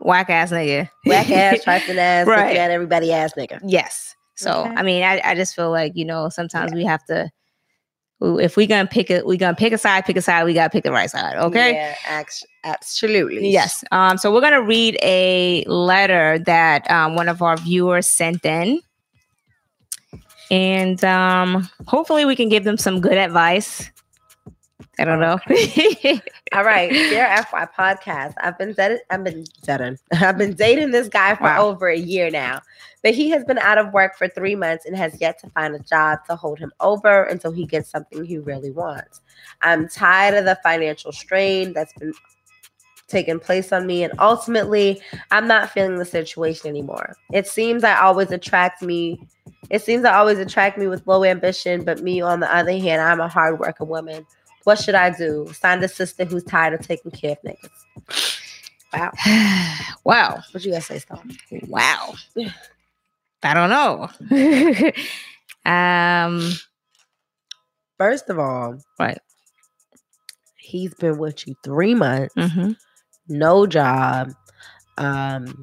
whack ass nigga whack ass, trifling ass, Right. looking at everybody ass nigga. Yes. So Okay. I mean, I, I just feel like you know sometimes we have to. If we gonna pick it, we gonna pick a side. Pick a side. We gotta pick the right side. Okay. Yeah, act- absolutely. Yes. Um. So we're gonna read a letter that um, one of our viewers sent in, and um, hopefully we can give them some good advice. I don't know. All right, dear FY podcast. I've been dating. I've been dating. I've been dating this guy for Wow. over a year now, but he has been out of work for three months and has yet to find a job to hold him over until he gets something he really wants. I'm tired of the financial strain that's been taking place on me, and ultimately, I'm not feeling the situation anymore. It seems I always attract me. It seems I always attract me with low ambition, but me, on the other hand, I'm a hardworking woman. What should I do? Find a sister who's tired of taking care of niggas. Wow. wow. What you guys say, Stone? Wow. I don't know. um. First of all, Right. he's been with you three months, mhm. no job. Um,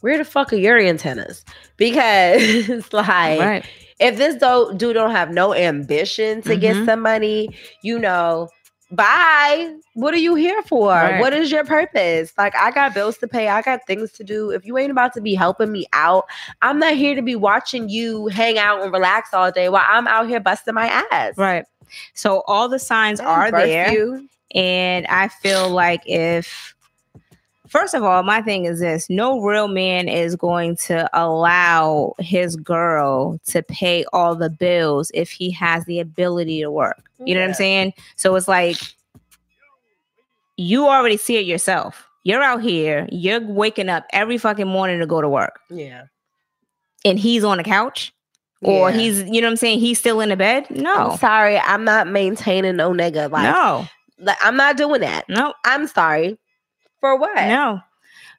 where the fuck are your antennas? Because like Right. if this do- dude don't have no ambition to get Mhm. some money, you know, bye. What are you here for? Right. What is your purpose? Like, I got bills to pay. I got things to do. If you ain't about to be helping me out, I'm not here to be watching you hang out and relax all day while I'm out here busting my ass. Right. So all the signs are there. you. And I feel like if, first of all, my thing is this no real man is going to allow his girl to pay all the bills if he has the ability to work. You know what I'm saying? So it's like, you already see it yourself. You're out here, you're waking up every fucking morning to go to work, Yeah. and he's on the couch, or Yeah. he's, you know what I'm saying? He's still in the bed. No, I'm sorry. I'm not maintaining no nigga. Like, no, like, I'm not doing that. no. I'm sorry. For what? No.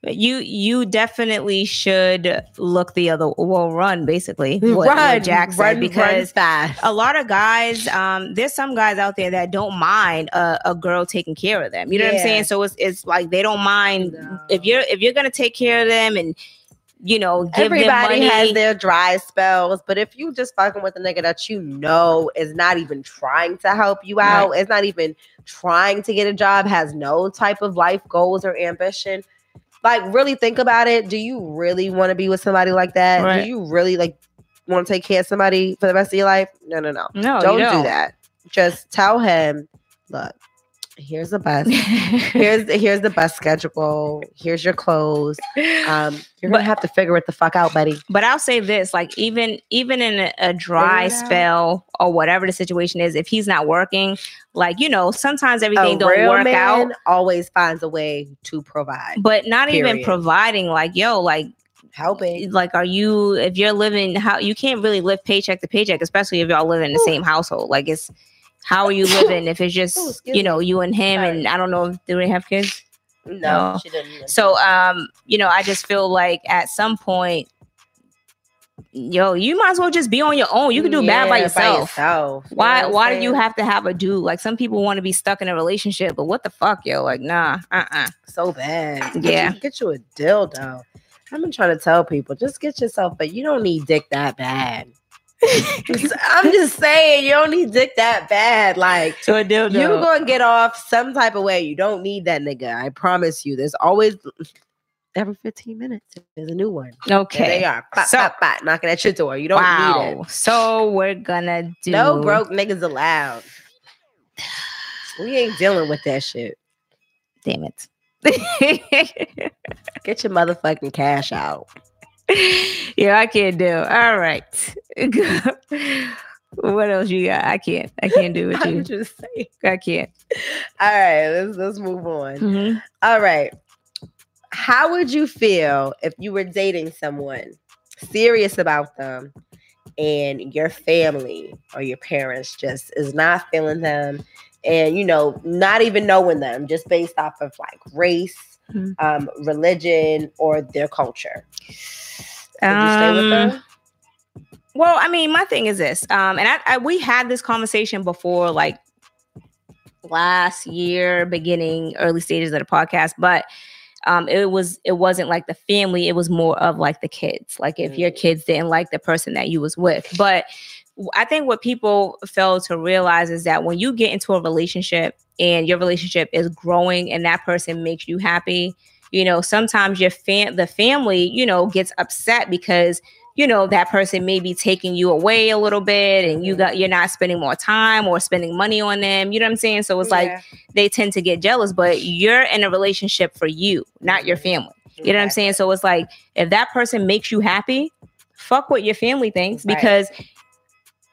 You you definitely should look the other well run basically what, what run, Jack said run, run because fast. a lot of guys um there's some guys out there that don't mind a, a girl taking care of them you know what I'm saying so it's it's like they don't mind No. if you're if you're gonna take care of them and you know Everybody has their dry spells, but if you just fucking with a nigga that you know is not even trying to help you out, is not even trying to get a job, has no type of life goals or ambition, like really think about it. Do you really want to be with somebody like that? Right. Do you really like want to take care of somebody for the rest of your life? No, no, no. no don't, don't do that. Just tell him, look, here's the bus. Here's here's the bus schedule. Here's your clothes. Um, you're gonna But- have to figure it the fuck out, buddy. But I'll say this: like even even in a, a dry out. spell or whatever the situation is, if he's not working, like you know, sometimes everything a don't work out. always finds a way to provide. But not even providing, like yo, like Helping. like are you if you're living how you can't really live paycheck to paycheck, especially if y'all live in the Ooh. same household. Like it's how are you living if it's just you know you and him and I don't know do they have kids. No, No. So um, you know, I just feel like at some point, yo, you might as well just be on your own. You can do bad by Yeah, yourself. yourself. You Why why do you have to have a dude? Like some people want to be stuck in a relationship, but what the fuck, yo? Like, nah, uh-uh. so bad? Get Yeah. you- get you a dildo. I've been trying to tell people just get yourself, but you don't need dick that bad. I'm just saying you don't need dick that bad. Like So a dildo. you're gonna get off some type of way. You don't need that nigga. I promise you. There's always every 15 minutes there's a new one. There okay. they are. Bop, So- bop, bop, knocking at your door. You don't need wow. it. So we're gonna do No broke niggas allowed. We ain't dealing with that shit. Damn it. Get your motherfucking cash out. yeah, I can't do. All right. what else you got? I can't. I can't do I'm you. just saying. I can't. All right, let's let's move on. Mhm. All right. how would you feel if you were dating someone serious about them and your family or your parents just is not feeling them and you know not even knowing them just based off of like race Mhm. um religion or their culture Um, stay with Well, I mean, my thing is this, um, and I, I we had this conversation before, like last year, beginning early stages of the podcast, but um, it was it wasn't like the family; it was more of like the kids. Like if your Mm. kids didn't like the person that you was with, but I think what people fail to realize is that when you get into a relationship and your relationship is growing and that person makes you happy, you know, sometimes your fam the family, you know, gets upset because you know that person may be taking you away a little bit and you Mhm. got you're not spending more time or spending money on them you know what i'm saying so it's like they tend to get jealous but you're in a relationship for you not your Mhm. family you know what i'm saying so it's like if that person makes you happy fuck what your family thinks Right.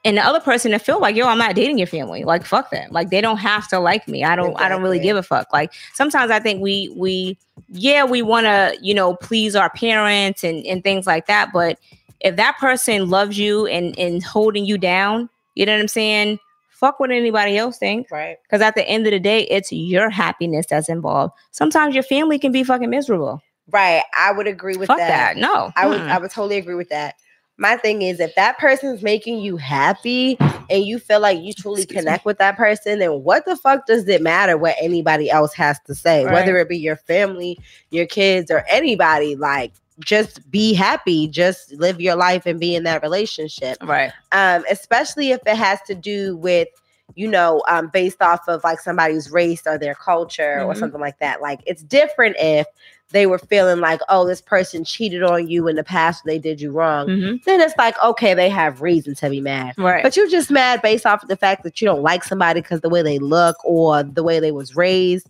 And the other person to feel like yo i'm not dating your family. Like fuck them. Like they don't have to like me. I don't i don't really give a fuck. Like sometimes i think we we yeah we want to you know please our parents and and things like that. But if that person loves you and and holding you down you know what i'm saying? Fuck what anybody else thinks right. Because at the end of the day it's your happiness that's involved. Sometimes your family can be fucking miserable. Right. I would agree with fuck that, that, no. I would. I would totally agree with that. My thing is if that person's making you happy and you feel like you truly Excuse me. connect with that person, then what the fuck does it matter what anybody else has to say? Right. Whether it be your family, your kids, or anybody, like just be happy, just live your life and be in that relationship. right Um, especially if it has to do with you know, um, based off of like somebody's race or their culture or Mhm. something like that. Like it's different if they were feeling like, oh, this person cheated on you in the past, they did you wrong. Mhm. Then it's like, okay, they have reason to be mad. right But you're just mad based off of the fact that you don't like somebody because the way they look or the way they was raised.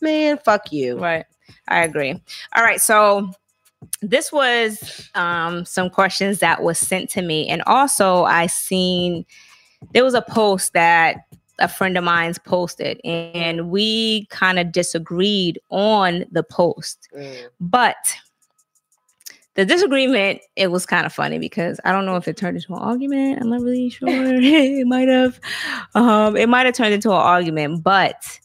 Man, fuck you. Right. I agree. All right. So this was um some questions that was sent to me. And also I seen there was a post that a friend of mine's posted and we kind of disagreed on the post. Mm. But the disagreement, it was kind of funny because I don't know if it turned into an argument. I'm not really sure. it might have. Um, it might have turned into an argument, but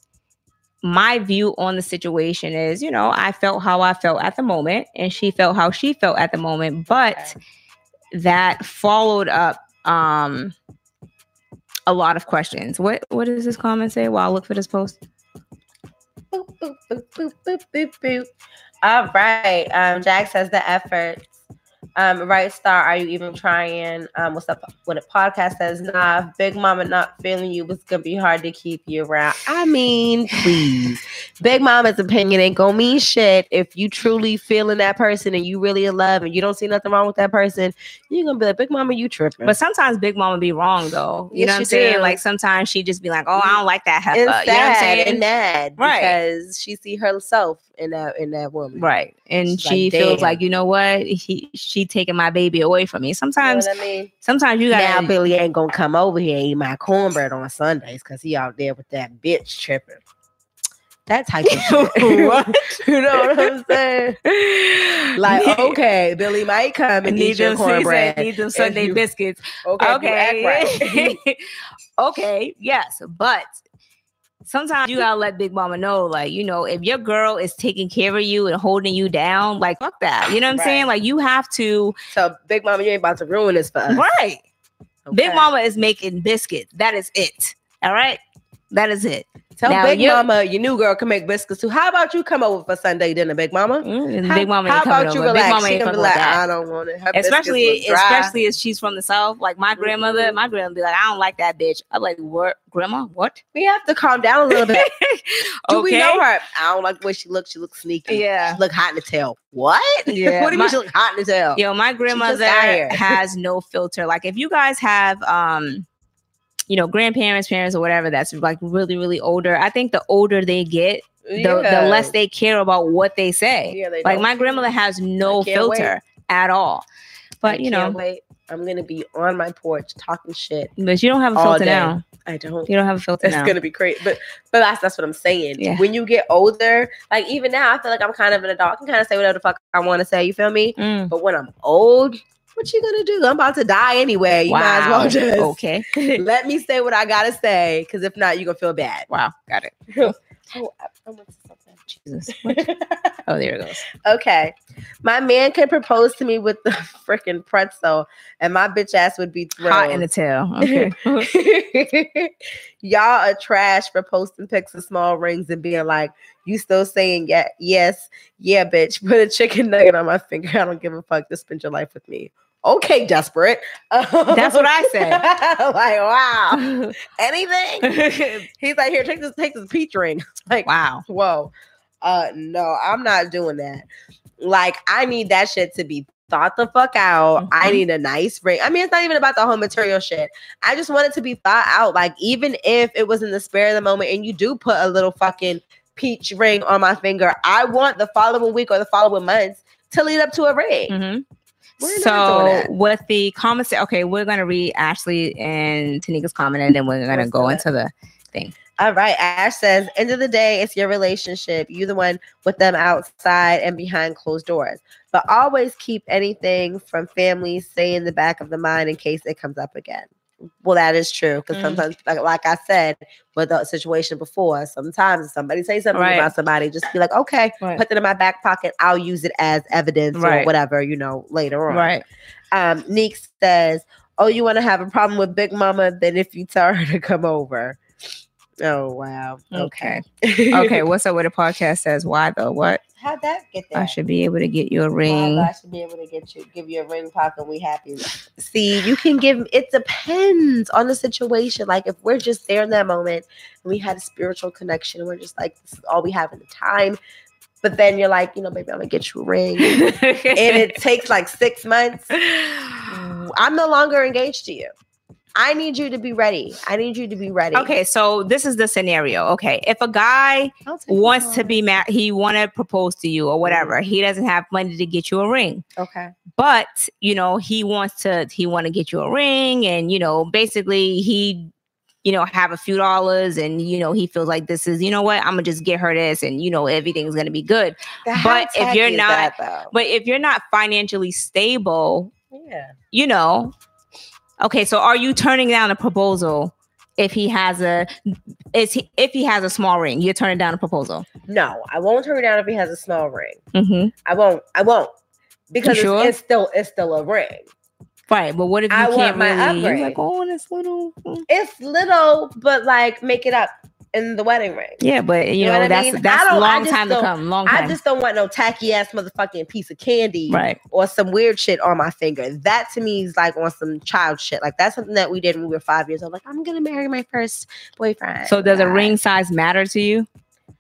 my view on the situation is, you know, I felt how I felt at the moment, and she felt how she felt at the moment, but that followed up um a lot of questions. What what does this comment say while I look for this post? Boop, boop, boop. All right. Um, Jack says the efforts. Um, right star, are you even trying? Um, what's up? When a podcast says, nah, if Big Mama not feeling you, it's gonna be hard to keep you around. I mean, please. Big Mama's opinion ain't gonna mean shit. If you truly feeling that person and you really in love and you don't see nothing wrong with that person, you're gonna be like, Big Mama, you tripping. But sometimes Big Mama be wrong though. You Yes, know what I'm saying? do. Like sometimes she just be like, "Oh, I don't like that heifer." and You know what I'm saying? and mad Right. because she see herself in that in that woman. right. And She's she like, feels "Damn." like, you know what? He she taking my baby away from me. You know Sometimes, what I mean? sometimes you gotta. Billy ain't gonna come over here and eat my cornbread on Sundays because he out there with that bitch tripping. That type of shit. What? you know what I'm saying? Like, okay, Billy might come and need eat your them, he said, cornbread. need them Sunday you- biscuits. Okay, okay. you act right. okay, yes, but sometimes you gotta let Big Mama know, like, you know, if your girl is taking care of you and holding you down, like, fuck that. You know what I'm Right. saying? Like, you have to, so, Big Mama, you ain't about to ruin this for us. right? Big Mama is making biscuits. That is it. All right, that is it. Tell Now, Big Mama your new girl can make biscuits too. How about you come over for Sunday dinner, Big Mama? Mm, How, Big Mama how about you over. Big relax? Mama she ain't gonna be like, that. I don't want it. Her Especially, biscuits was dry. especially if she's from the south, like my grandmother. Mhm. My grandmother be like, I don't like that bitch. I'm like, what, grandma? What? we have to calm down a little bit. Do we know her? I don't like the way she looks. She looks sneaky. Yeah. She look hot in the tail. What? Yeah, what do you my- mean she look hot in the tail? Yo, my got grandmother here. has no filter. Like if you guys have um you know, grandparents, parents, or whatever that's like really, really older. I think the older they get, the, the less they care about what they say. Yeah, they Like my grandmother has no can't wait. filter at all. But I you know, wait. I'm gonna be on my porch talking shit. But you don't have a filter day. now. I don't. You don't have a filter It's now. gonna be great, but but that's that's what I'm saying. Yeah. When you get older, like even now, I feel like I'm kind of an adult. I can kind of say whatever the fuck I want to say. You feel me? Mm. But when I'm old, what you gonna do? I'm about to die anyway. You might as well just okay. let me say what I gotta say, because if not, you're gonna feel bad. wow, got it. Oh, I, I went to Jesus. something. Oh, there it goes. okay, my man can propose to me with the freaking pretzel, and my bitch ass would be thrilled. Hot in the tail. Okay. Y'all are trash for posting pics of small rings and being like, you still saying yeah, yes, yeah, bitch. Put a chicken nugget on my finger. I don't give a fuck. Just spend your life with me. Okay, desperate. That's what I said. like, wow. Anything? He's like, here, take this, take this peach ring. like, wow. whoa. Uh no, I'm not doing that. Like, I need that shit to be thought the fuck out. I Mhm. need a nice ring. I mean, it's not even about the whole material shit. I just want it to be thought out. Like, even if it was in the spare of the moment and you do put a little fucking peach ring on my finger, I want the following week or the following months to lead up to a ring. Mhm. We're So with the comments, okay, we're gonna read Ashley and Tanika's comment, and then we're gonna Let's go into the thing. All right. Ash says, end of the day, it's your relationship. You the one with them outside and behind closed doors. But always keep anything from family stay in the back of the mind in case it comes up again. Well, that is true. Because Mm. sometimes, like, like I said with the situation before, sometimes somebody say something Right. about somebody, just be like, okay, Right. put that in my back pocket. I'll use it as evidence or whatever, you know, later on. Right. Um, Neek says, Oh, you want to have a problem with Big Mama? Then if you tell her to come over. Oh wow. Okay. Okay. Okay. What's up with the podcast says? Why though? What? How'd that get there? I should be able to get you a ring. I should be able to get you give you a ring pop and we happy. See, you can give it depends on the situation. Like if we're just there in that moment and we had a spiritual connection, and we're just like, this is all we have in the time. But then you're like, you know, maybe I'm gonna get you a ring. and it takes like six months. I'm no longer engaged to you. I need you to be ready. I need you to be ready. Okay, so this is the scenario. Okay, if a guy wants to be married, he want to propose to you or whatever. Mm-hmm. He doesn't have money to get you a ring, Okay. but you know he wants to. He want to get you a ring, and you know basically he, you know, have a few dollars, and you know he feels like this is, you know what, I'm gonna just get her this, and you know everything's gonna be good. How But if you're not- that. But if you're not financially stable, yeah. you know, okay, so are you turning down a proposal? If he has a, is he if he has a small ring, you're turning down a proposal. No, I won't turn it down if he has a small ring. Mm-hmm. I won't. I won't because sure? it's, it's still it's still a ring. Right, but what if you I want can't my really? You're like, oh, this little. mm." It's little, but like make it up in the wedding ring. Yeah, but you, You know know, what I that's mean? That's a long time to come. Long time. I just don't want no tacky ass motherfucking piece of candy right. or some weird shit on my finger. That to me is like on some child shit. Like that's something that we did when we were five years old. Like I'm gonna marry my first boyfriend. So does a ring size matter to you?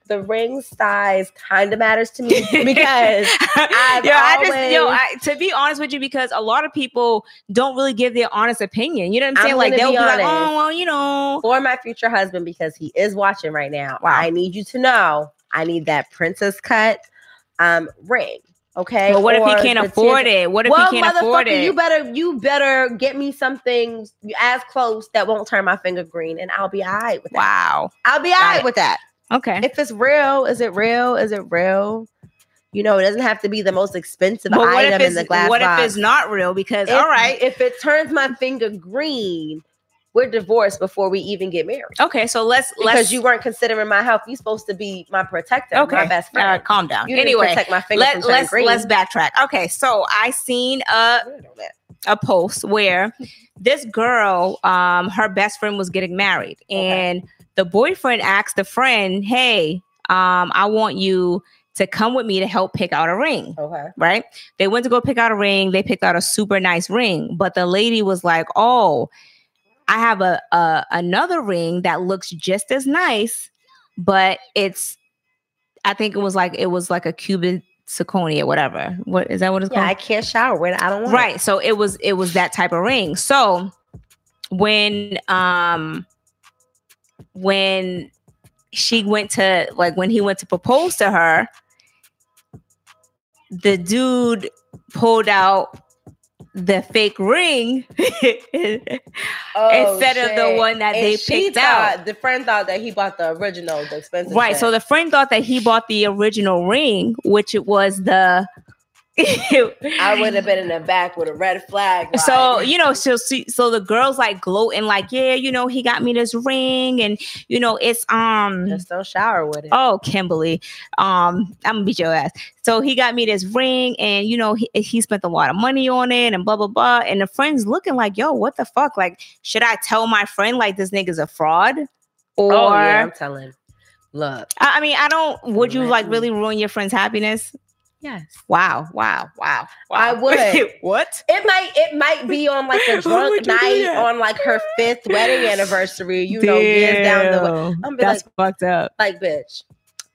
The ring size kind of matters to me because I've yo, I just yo, I, to be honest with you, because a lot of people don't really give their honest opinion. You know what I'm I'm saying? like they'll be be, like, oh well, you know. for my future husband because he is watching right now. Wow. I need you to know I need that princess cut um ring. Okay. But what if he can't afford teardrop- it? What if well, he can't afford it? you better you better get me something as close that won't turn my finger green, and I'll be all right with that. wow. I'll be all right it. with that. Okay. If it's real, is it real? Is it real? You know, it doesn't have to be the most expensive But item in the glass what box. if it's not real? Because If- all right, if it turns my finger green, we're divorced before we even get married. okay. So let's because let's you weren't considering my health. You're supposed to be my protector, okay. my best friend. right, calm down. You anyway, protect my finger let, from let's, let's backtrack. Okay, so I seen a I know that. a post where this girl, um, her best friend was getting married, Okay. The boyfriend asked the friend, "Hey, um, I want you to come with me to help pick out a ring." Okay. Right? They went to go pick out a ring. They picked out a super nice ring, but the lady was like, "Oh, I have a, a another ring that looks just as nice, but it's." I think it was like it was like a Cuban zirconia, whatever. What is that? What it's Yeah, called? I can't shower with it. I don't want right so it was it was that type of ring so when um when she went to like when he went to propose to her the dude pulled out the fake ring Oh, instead of the one that And they picked thought- out. The friend thought that he bought the original, the expensive. Right. shit. So the friend thought that he bought the original ring, which it was the. I would have been in the back with a red flag. So you know, so see, so the girls like gloating, like, yeah, you know, he got me this ring, and you know, it's um, just don't shower with it. oh, Kimberly, um, I'm gonna beat your ass. So he got me this ring, and you know, he, he spent a lot of money on it, and blah blah blah. And the friend's looking like, yo, what the fuck? Like, should I tell my friend like this nigga's a fraud, or? Oh, yeah, I'm telling. Look, I I mean, I don't. Would you like really ruin your friend's happiness? Yes, Wow, wow, wow. I wow. would. what? it might it might be on like a drunk would you do night on like her fifth wedding anniversary. You know, years down the way. I'm be That's fucked up. like, bitch.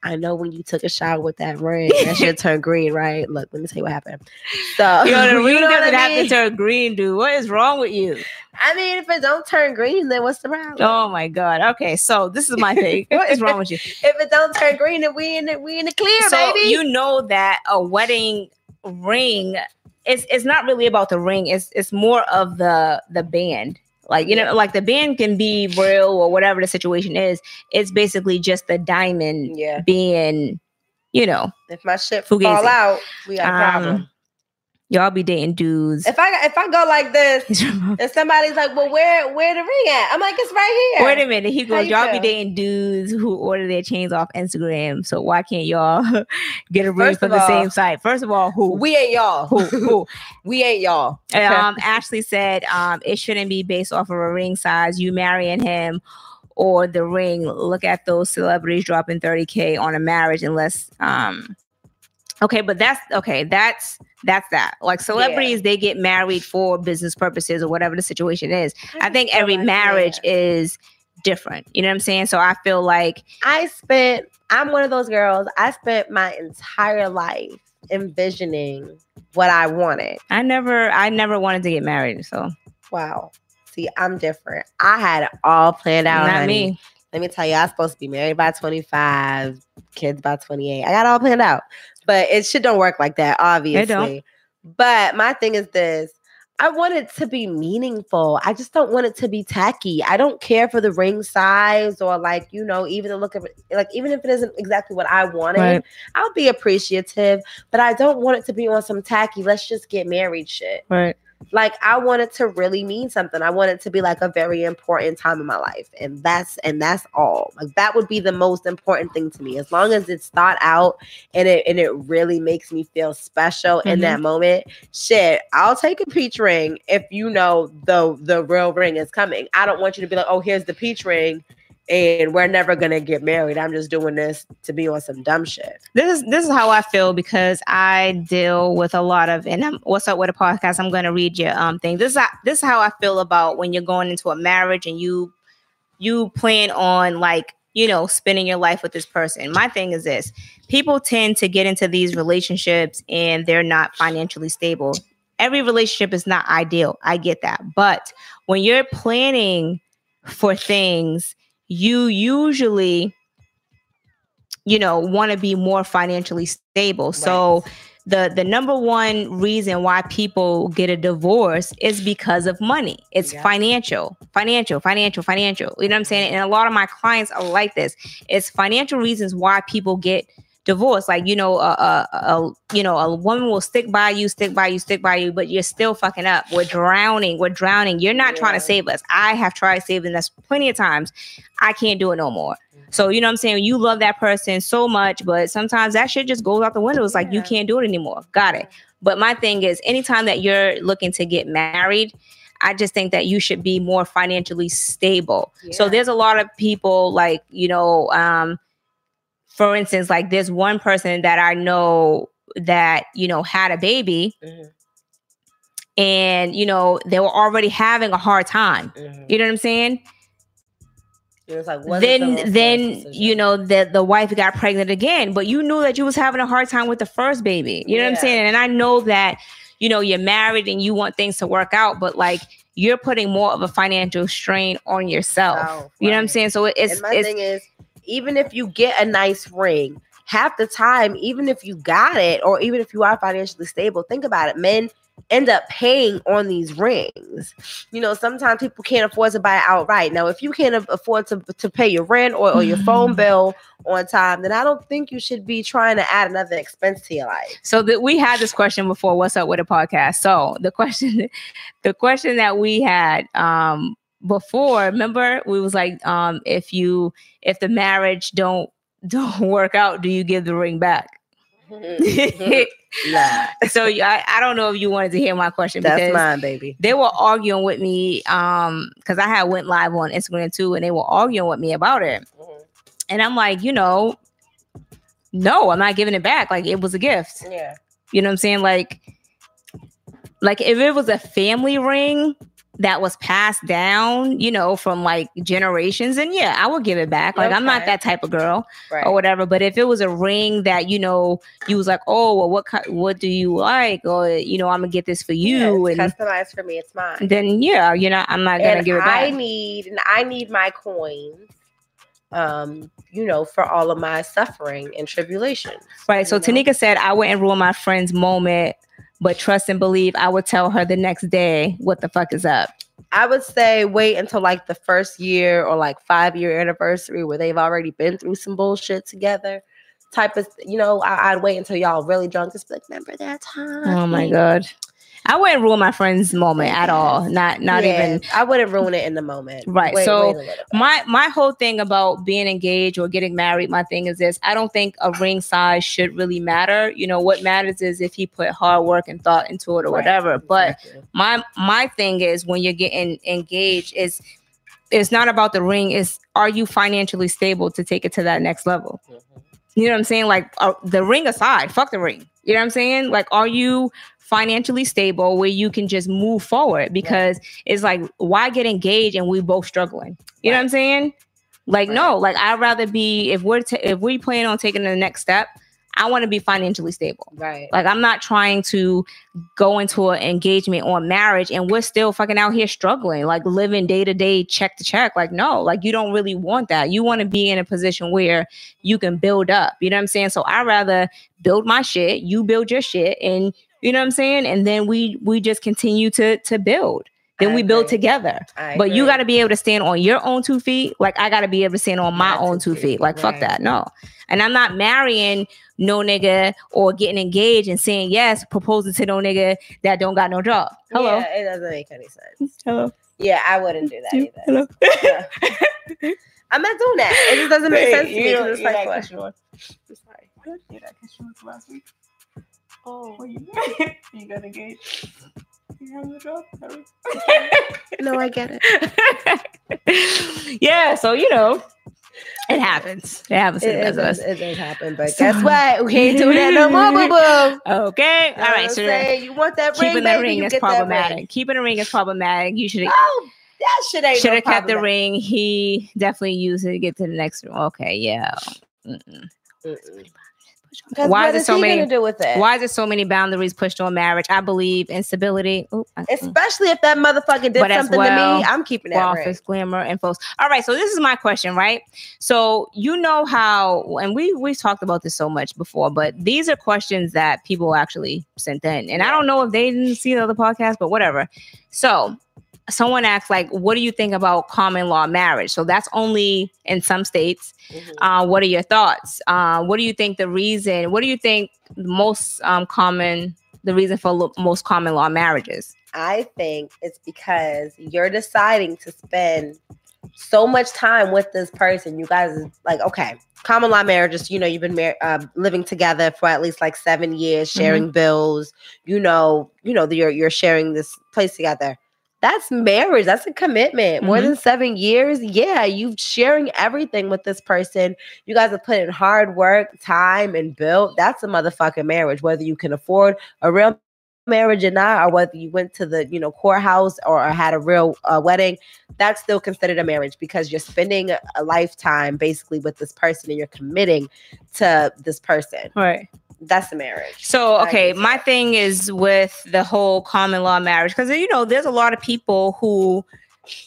I know when you took a shower with that ring, that shit turned green, right? Look, let me tell you what happened. So Yo, the you know what doesn't I have to turn green, dude. What is wrong with you? I mean, if it don't turn green, then what's the problem? Oh my god. Okay, so this is my thing. what is wrong with you? If it don't turn green, then we in the we in the clear, so baby. you know that a wedding ring it's it's not really about the ring. It's it's more of the the band. Like you know, like the band can be real or whatever the situation is. It's basically just the diamond yeah. being, you know, If my shit Fugazi. fall out, we got a Um, problem. Y'all be dating dudes. If I if I go like this, and somebody's like, "Well, where where the ring at?" I'm like, "It's right here." Wait a minute. He goes, y'all be dating dudes who order their chains off Instagram. So why can't y'all get a ring from the all, same site? First of all, who? We ain't y'all. who? Who? we ain't y'all. Okay? um, Ashley said um, it shouldn't be based off of a ring size. You marrying him or the ring. Look at those celebrities dropping 30K on a marriage unless um okay, but that's okay, that's that's that. Like celebrities, they get married for business purposes or whatever the situation is. I think every like, marriage yeah. is different. You know what I'm saying? So I feel like I spent. I'm one of those girls. I spent my entire life envisioning what I wanted. I never I never wanted to get married. So Wow. See, I'm different. I had it all planned out. not honey. me. Let me tell you, I was supposed to be married by 25, kids by 28. I got it all planned out. But it shit don't work like that, obviously. But my thing is this. I want it to be meaningful. I just don't want it to be tacky. I don't care for the ring size or like, you know, even the look of it. Like, even if it isn't exactly what I wanted, Right. I'll be appreciative. But I don't want it to be on some tacky, let's just get married shit. Right. Like I want it to really mean something. I want it to be like a very important time in my life. And that's and that's all. Like that would be the most important thing to me. As long as it's thought out and it and it really makes me feel special in Mhm. that moment. Shit, I'll take a peach ring if you know the the real ring is coming. I don't want you to be like, "Oh, here's the peach ring." And we're never gonna get married. I'm just doing this to be on some dumb shit. this is this is how I feel because I deal with a lot of and I'm, what's up with a podcast. I'm to read your um thing. This is how, this is how I feel about when you're going into a marriage and you you plan on like you know spending your life with this person. My thing is this: people tend to get into these relationships and they're not financially stable. Every relationship is not ideal. I get that, but when you're planning for things, you usually you know want to be more financially stable. So the the number one reason why people get a divorce is because of money. It's Yeah. financial financial financial financial. You know what i'm saying? And a lot of my clients are like this. It's financial reasons why people get divorced like you know a, a, a you know a woman will stick by you stick by you stick by you but you're still fucking up we're drowning we're drowning you're not trying to save us i have tried saving us plenty of times i can't do it no more so you know what I'm saying? You love that person so much, but sometimes that shit just goes out the window. It's like you can't do it anymore. Got it. But my thing is anytime that you're looking to get married, I just think that you should be more financially stable. So there's a lot of people like, you know, um, for instance, like there's one person that I know that, you know, had a baby Mhm, and, you know, they were already having a hard time. mhm. You know what I'm saying? It was like, wasn't the then then you know the the wife got pregnant again but you knew that you was having a hard time with the first baby. You know what i'm saying? And i know that you know you're married and you want things to work out but like you're putting more of a financial strain on yourself. Oh, you know what i'm saying? So it's and my it's thing is, even if you get a nice ring, half the time, even if you got it, or even if you are financially stable, think about it. Men end up paying on these rings. You know, sometimes people can't afford to buy it outright. Now, if you can't afford to, to pay your rent or, or your phone bill on time, then I don't think you should be trying to add another expense to your life. So that we had this question before, what's up with a podcast? So the question, the question that we had um before, remember, we was like, um, if you if the marriage don't don't work out, do you give the ring back? Nah. so I, I don't know if you wanted to hear my question That's mine, baby. they were arguing with me um because I had went live on Instagram too and they were arguing with me about it. And I'm like, you know, no, I'm not giving it back. Like it was a gift. Yeah. You know what I'm saying? Like, like if it was a family ring that was passed down, you know, from like generations, and yeah, I would give it back. Like I'm not that type of girl Right. or whatever. But if it was a ring that you know you was like, oh, well, what what do you like, or you know, I'm gonna get this for you, Yeah, and customized for me. It's mine. then yeah, you know, I'm not gonna and give it back. I need and I need my coins. Um, you know, for all of my suffering and tribulations. Right. So know? Tanika said, I wouldn't ruin my friend's moment, but trust and believe I would tell her the next day what the fuck is up. I would say wait until like the first year or like five year anniversary where they've already been through some bullshit together. Type of, you know, I, I'd wait until y'all really drunk. Just be like, remember that time? Oh my god. I wouldn't ruin my friend's moment at all. Not not Yeah, even I wouldn't ruin it in the moment. Right, Wait- so wait a little bit. my my whole thing about being engaged or getting married my thing is this. I don't think a ring size should really matter. You know what matters is if he put hard work and thought into it or Right, whatever. But exactly. my my thing is when you're getting engaged is it's not about the ring. Is are you financially stable to take it to that next level mm-hmm. You know what i'm saying? Like uh, the ring aside fuck the ring. You know what i'm saying? Like are you financially stable where you can just move forward? Because it's like why get engaged and we both struggling? You know what i'm saying? Like no like i'd rather be if we're ta- if we plan on taking the next step i want to be financially stable right. like I'm not trying to go into an engagement or marriage and we're still fucking out here struggling, like living day to day, check to check. Like, no, like you don't really want that. You want to be in a position where you can build up. You know what I'm saying? So I rather build my shit, you build your shit, and you know what I'm saying? And then we we just continue to to build. Then I we build together. I But you got to be able to stand on your own two feet. Like I got to be able to stand on my My own two two feet, feet. Like fuck that. No. And I'm not marrying no nigga or getting engaged and saying yes, proposing to no nigga that don't got no job. Hello. Yeah, it doesn't make any sense. Hello. Yeah, I wouldn't do that either. Hello. I'm not doing that. It just doesn't make sense to me. 'cause it's like, what? I'm sorry. Oh, you, you got engaged. You no job? No, I get it. yeah, so you know, it happens. It happens It, it, does, us. it does happen, but So- guess what? We ain't doing that no more, boo boo. Okay. All right. So you want that ring, keeping baby? the ring is problematic. ring. Keeping the ring is problematic. You should Oh, that shit ain't should no have kept the ring. He definitely used it to get to the next room. Okay, yeah. Mm-mm. Mm-mm. Why is it so many- do with it? Why is there so many boundaries pushed on marriage? I believe in stability. Ooh, I-. Especially if that motherfucker did something well, to me, I'm keeping that Well, ring. office glamour and folks. All right, so this is my question, right? So you know how, and we we've talked about this so much before, but these are questions that people actually sent in, and I don't know if they didn't see the other podcast, but whatever. So someone asked, like, what do you think about common law marriage? So that's only in some states. Mhm. Uh, what are your thoughts? Uh, what do you think the reason? What do you think the most um, common? The reason for lo- most common law marriages? I think it's because you're deciding to spend so much time with this person. You guys like, okay, common law marriages, you know, you've been mar- uh, living together for at least like seven years, sharing bills, you know, you know, you're, you're sharing this place together. That's marriage. That's a commitment. More Mhm. than seven years. Yeah, you've sharing everything with this person. You guys have put in hard work, time, and built. That's a motherfucking marriage. Whether you can afford a real marriage or not, or whether you went to the you know courthouse or, had a real uh, wedding, that's still considered a marriage because you're spending a lifetime basically with this person and you're committing to this person. Right. That's the marriage. So, okay, my thing is with the whole common law marriage because you know there's a lot of people who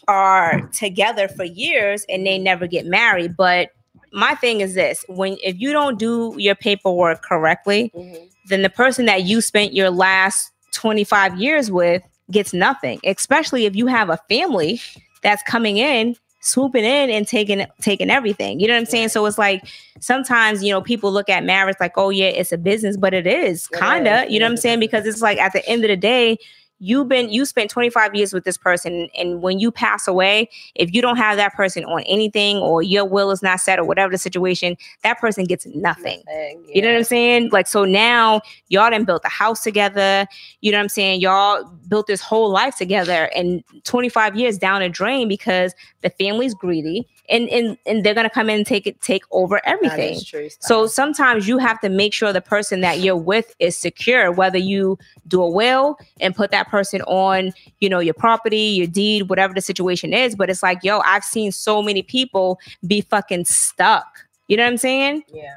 are together for years and they never get married, but my thing is this: when if you don't do your paperwork correctly, Mhm. then the person that you spent your last 25 years with gets nothing, especially if you have a family that's coming in, swooping in and taking taking everything. You know what I'm saying? So it's like sometimes, you know, people look at marriage like, "Oh yeah, it's a business," but it is It kind of, you know what I'm saying? Because it's like at the end of the day, you've been you spent 25 years with this person and when you pass away, if you don't have that person on anything or your will is not set or whatever the situation, that person gets nothing. Nothing, You know what. I'm saying? Like, so now y'all done built a house together. You know what I'm saying? Y'all built this whole life together and 25 years down a drain because the family's greedy and and, and they're gonna come in and take it, take over everything. So sometimes you have to make sure the person that you're with is secure, whether you do a will and put that person on, you know, your property, your deed, whatever the situation is. But it's like, yo, I've seen so many people be fucking stuck. You know what I'm saying? yeah.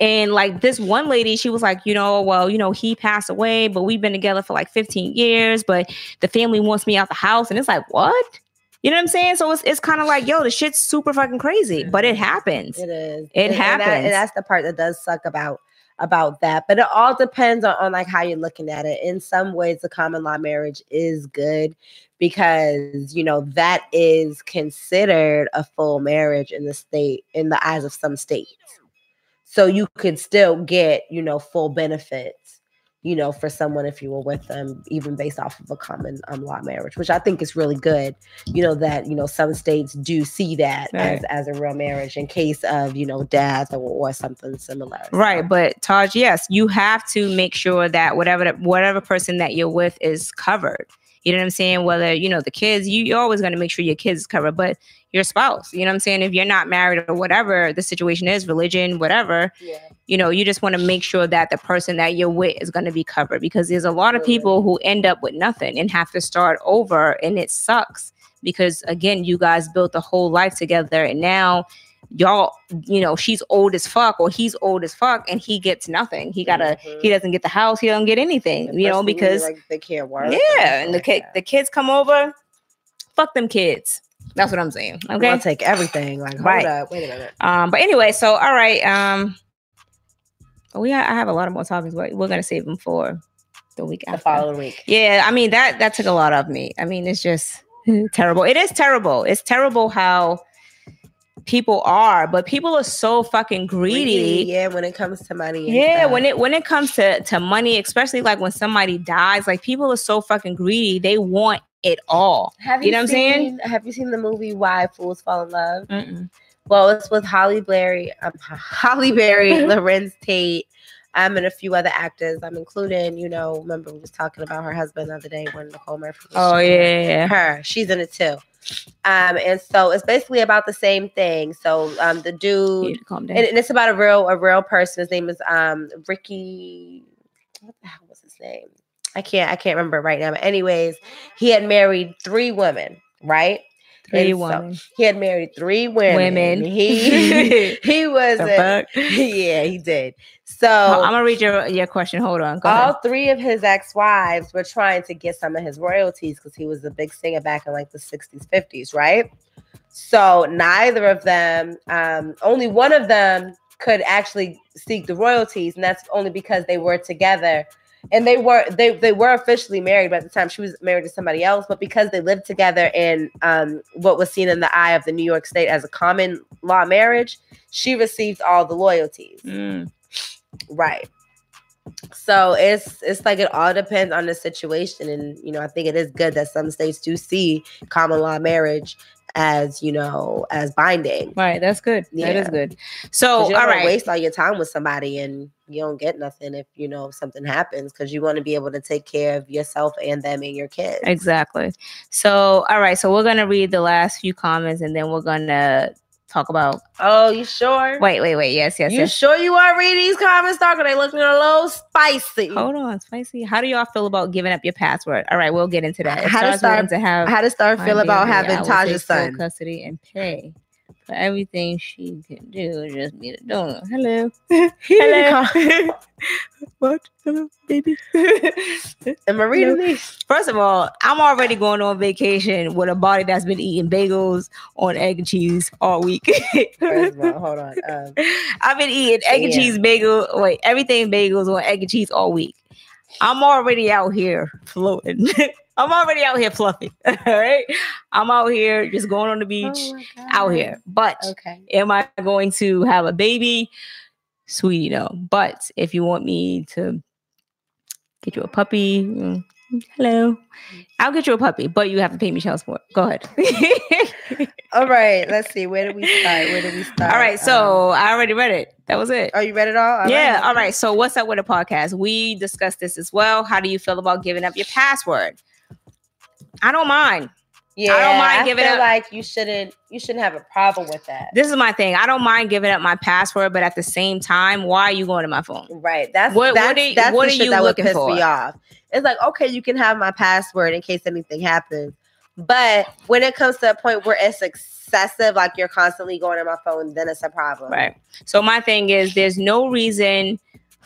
And like this one lady, she was like, you know, well, you know, he passed away, but we've been together for like 15 years, but the family wants me out the house. And it's like, what? You know what I'm saying? So it's, it's kind of like, yo, the shit's super fucking crazy, but it mm-hmm. happens. It is. It And- and that- happens. And, that's the part that does suck about about that. But it all depends on, on like how you're looking at it. In some ways, the common law marriage is good because you know that is considered a full marriage in the state in the eyes of some states. So you could still get, you know, full benefits, you know, for someone if you were with them, even based off of a common um, law marriage, which I think is really good. You know that you know some states do see that Right. as as a real marriage in case of you know death or, or something similar. Right, but Taj, yes, you have to make sure that whatever whatever person that you're with is covered. You know what I'm saying? Whether you know the kids, you, you're always going to make sure your kids is covered, but your spouse. You know what I'm saying? If you're not married or whatever the situation is, religion, whatever, Yeah. you know, you just want to make sure that the person that you're with is going to be covered because there's a lot of people who end up with nothing and have to start over, and it sucks because again, you guys built a whole life together, and now y'all, you know, she's old as fuck or he's old as fuck, and he gets nothing. He gotta, Mhm. he doesn't get the house, he don't get anything, you know, because like they can't work. yeah, and the kid kid, the kids come over, fuck them kids. That's what I'm saying. Okay. I'll take everything. Like, hold Right. up, wait a minute. Um, but anyway, so all right. Um, we ha- I have a lot of more topics, but we're gonna save them for the week after The after. following week. Yeah, I mean that that took a lot of me. I mean, it's just terrible. It is terrible. It's terrible how people are, but people are so fucking greedy. Yeah, when it comes to money. Yeah, stuff. when it when it comes to to money, especially like when somebody dies, like people are so fucking greedy. They want it all. have you know what I'm saying? Have you seen the movie Why Fools Fall in Love? Mm-mm. Well, it's with Halle Berry, um, Halle Berry, Larenz Tate, um, and a few other actors. I'm including, you know, remember we was talking about her husband the other day when Nicole Murphy. was Oh yeah, yeah. her. She's in it too. Um, and so it's basically about the same thing. So um, the dude, need to calm down. and, and it's about a real a real person. His name is um Ricky. What the hell was his name? I can't I can't remember right now. But anyways, he had married three women, right? Three and so- women. He had married three women. Women. He he was a- yeah he did. So I'm gonna read your your question. Hold on. Go all ahead. three of his ex-wives were trying to get some of his royalties because he was a big singer back in like the 60s 50s right so neither of them um only one of them could actually seek the royalties and that's only because they were together and they were they they were officially married by the time she was married to somebody else but because they lived together in um what was seen in the eye of the new york state as a common law marriage she received all the loyalties Mm. Right. So it's it's like it all depends on the situation, and you know I think it is good that some states do see common law marriage as you know as binding. Right, that's good. Yeah. That is good. So, you all right. waste all your time with somebody and you don't get nothing if you know something happens because you want to be able to take care of yourself and them and your kids. Exactly. So, all right. So we're gonna read the last few comments, and then we're gonna talk about. Oh, you sure? Wait, wait, wait. Yes, yes, you yes. sure you want to read these comments? Are they looking a little spicy? Hold on, spicy. How do y'all feel about giving up your password? All right, we'll get into that. If How to start- to have How does Star feel about having I will take Taj's son? custody and pay For everything she can do, just be the donor. Hello. Hello. what? Hello, baby. Am I reading these? First of all, I'm already going on vacation with a body that's been eating bagels on egg and cheese all week. First of all, hold on. Um, I've been eating egg and cheese bagel, wait, everything bagels on egg and cheese all week. I'm already out here floating. I'm already out here fluffy. All right. I'm out here just going on the beach oh out here. But Okay. am I going to have a baby? Sweetie, no. But if you want me to get you a puppy, mm, hello. I'll get you a puppy, but you have to pay me child support. Go ahead. All right. Let's see. Where do we start? Where do we start? all right. Um, So I already read it. That was it. oh, you read it all? All yeah. right. All right. So what's up with the podcast? We discussed this as well. How do you feel about giving up your password? I don't mind. Yeah, I don't mind giving feel up- like you shouldn't. You shouldn't have a problem with that. This is my thing. I don't mind giving up my password, but at the same time, why are you going to my phone? Right. That's What- what that's, are- that's what the are you that would looking piss for? me off. It's like okay, you can have my password in case anything happens, but when it comes to a point where it's excessive, like you're constantly going on my phone, then it's a problem. Right. So my thing is there's no reason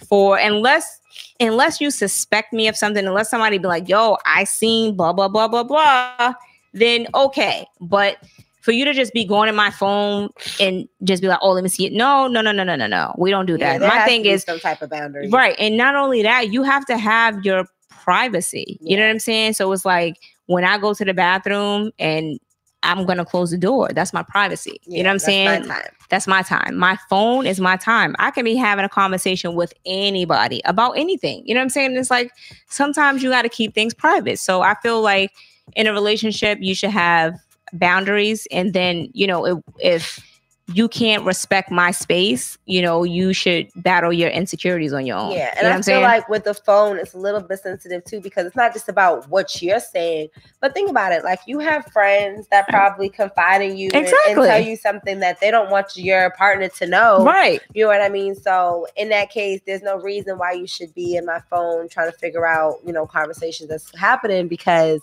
for unless unless you suspect me of something, unless somebody be like, yo, I seen blah blah blah blah blah, then okay. But for you to just be going in my phone and just be like, oh, let me see it. No, no, no, no, no, no, no. We don't do that. there my thing is some type of boundary. Right. And not only that, you have to have your privacy. You know what I'm saying? So it's like when I go to the bathroom and I'm gonna close the door. That's my privacy. you know what I'm that's saying? My. That's my time. My phone is my time. I can be having a conversation with anybody about anything. You know what I'm saying? It's like sometimes you got to keep things private. So I feel like in a relationship, you should have boundaries. And then, you know, if, if you can't respect my space, you know, you should battle your insecurities on your own. Yeah, You and know I feel saying? like with the phone, it's a little bit sensitive too because it's not just about what you're saying, but think about it. Like you have friends that probably confide in you and- and, tell you something that they don't want your partner to know. right. You know what I mean? So in that case, there's no reason why you should be in my phone trying to figure out, you know, conversations that's happening because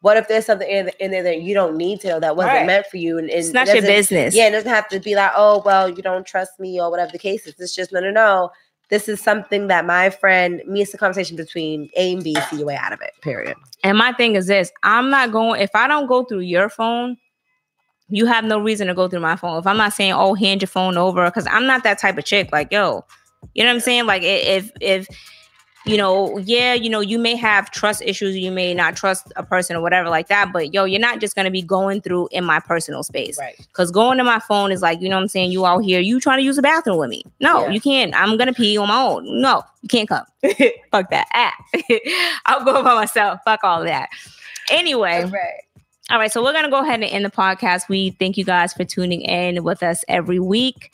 what if there's something in, in there that you don't need to know that wasn't Right. meant for you? And, and It's it not your business. yeah, it doesn't have to be like, oh, well, you don't trust me or whatever the case is. It's just no, no, no. This is something that my friend, me, it's a conversation between A and B. See your way out of it. Period. And my thing is this I'm not going, if I don't go through your phone, you have no reason to go through my phone. If I'm not saying, oh, hand your phone over, because I'm not that type of chick. Like, yo, you know what I'm saying? Like, if, if, you know, yeah, you know, you may have trust issues, you may not trust a person or whatever like that, but yo, you're not just gonna be going through in my personal space. Right. Because going to my phone is like, you know what I'm saying? You out here, you trying to use the bathroom with me. No, Yeah. you can't. I'm gonna pee on my own. No, you can't come. Fuck that. Ah. I'll go by myself. Fuck all that. Anyway, Right. All right, so we're gonna go ahead and end the podcast. We thank you guys for tuning in with us every week.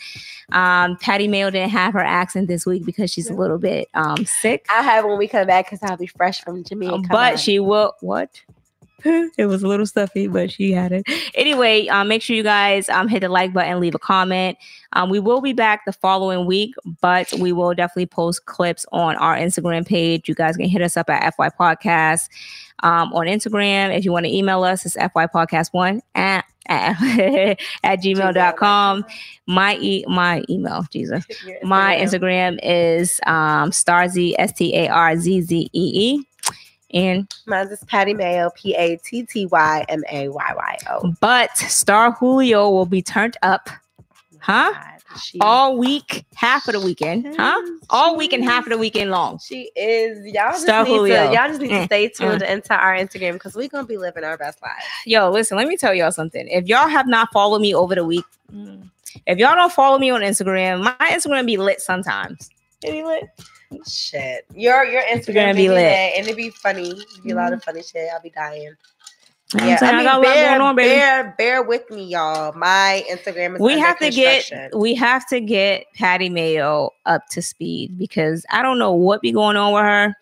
Um, Patty Mayo didn't have her accent this week because she's a little bit um sick. I'll have when we come back because I'll be fresh from Jamaica. But on. she will what? it was a little stuffy, but she had it. Anyway, um, make sure you guys um, hit the like button, leave a comment. Um, we will be back the following week, but we will definitely post clips on our Instagram page. You guys can hit us up at FY Podcast um, on Instagram. If you want to email us, it's FYPodcast1 at, at, at gmail.com. My, e- my email, Jesus. My Instagram is um, Starzy, S T A R Z Z E E. And Mine's is Patty Mayo, P A T T Y M A Y Y O. but Star Julio will be turned up, huh? She- All week, half of the weekend, huh? All week and half of the weekend long. She is. Y'all just Star need to. Julio. Y'all just need to Mm, stay tuned into our Instagram because we're gonna be living our best lives. Yo, listen, let me tell y'all something. If y'all have not followed me over the week, if y'all don't follow me on Instagram, my Instagram be lit sometimes. It be lit. Shit, your your Instagram gonna be lit. and it be funny. It be a lot of mm-hmm. funny shit. I'll be dying. Yeah, Yeah, I I, mean, lot bear, going on, baby. bear, bear with me, y'all. My Instagram is we have to get we have to get Patty Mayo up to speed because I don't know what be going on with her.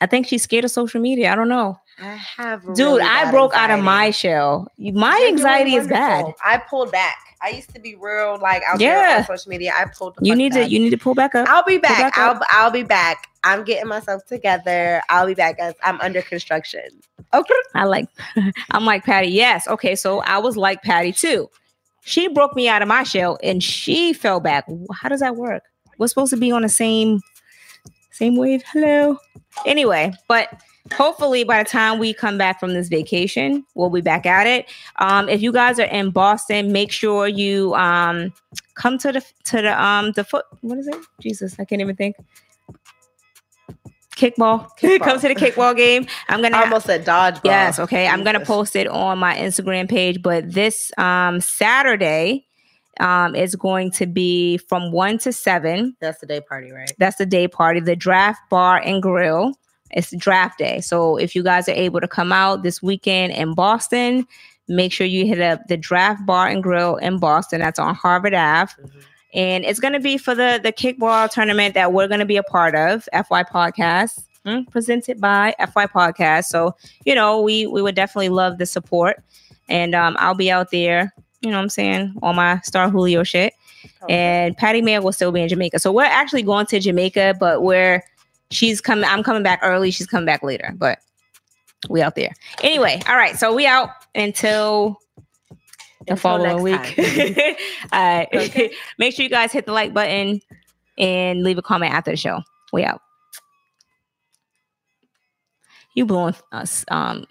I think she's scared of social media. I don't know. I have, Dude, really I broke out of my shell. My You're anxiety is bad. I pulled back. I used to be real like out Yeah. there on social media. I pulled. The You need back. to you need to pull back up. I'll be back. back I'll up. I'll be back. I'm getting myself together. I'll be back as I'm under construction. Okay. I like I'm like Patty. Yes. Okay. So I was like Patty too. she broke me out of my shell and she fell back. How does that work? We're supposed to be on the same same wave. Hello. Anyway, but hopefully by the time we come back from this vacation, we'll be back at it. Um, if you guys are in Boston, make sure you um come to the to the um the foot what is it? Jesus, I can't even think. Kickball. Kickball. come to the kickball game. I'm gonna I almost said dodgeball. Yes, okay. I'm gonna post it on my Instagram page, but this um Saturday um is going to be from one to seven. That's the day party, right? That's the day party, the draft bar and grill. It's draft day. So if you guys are able to come out this weekend in Boston, make sure you hit up the draft bar and grill in Boston. That's on Harvard Ave. Mhm. And it's going to be for the the kickball tournament that we're going to be a part of, FY Podcast, mm, presented by FY Podcast. So, you know, we we would definitely love the support. And um, I'll be out there, you know what I'm saying, on my Star Julio shit. And Patty Mayo will still be in Jamaica. So we're actually going to Jamaica, but we're she's coming, I'm coming back early, she's coming back later, but we out there. Anyway, all right. So we out until the Until following week. all right. Okay. Make sure you guys hit the like button and leave a comment after the show. We out. You blowing us um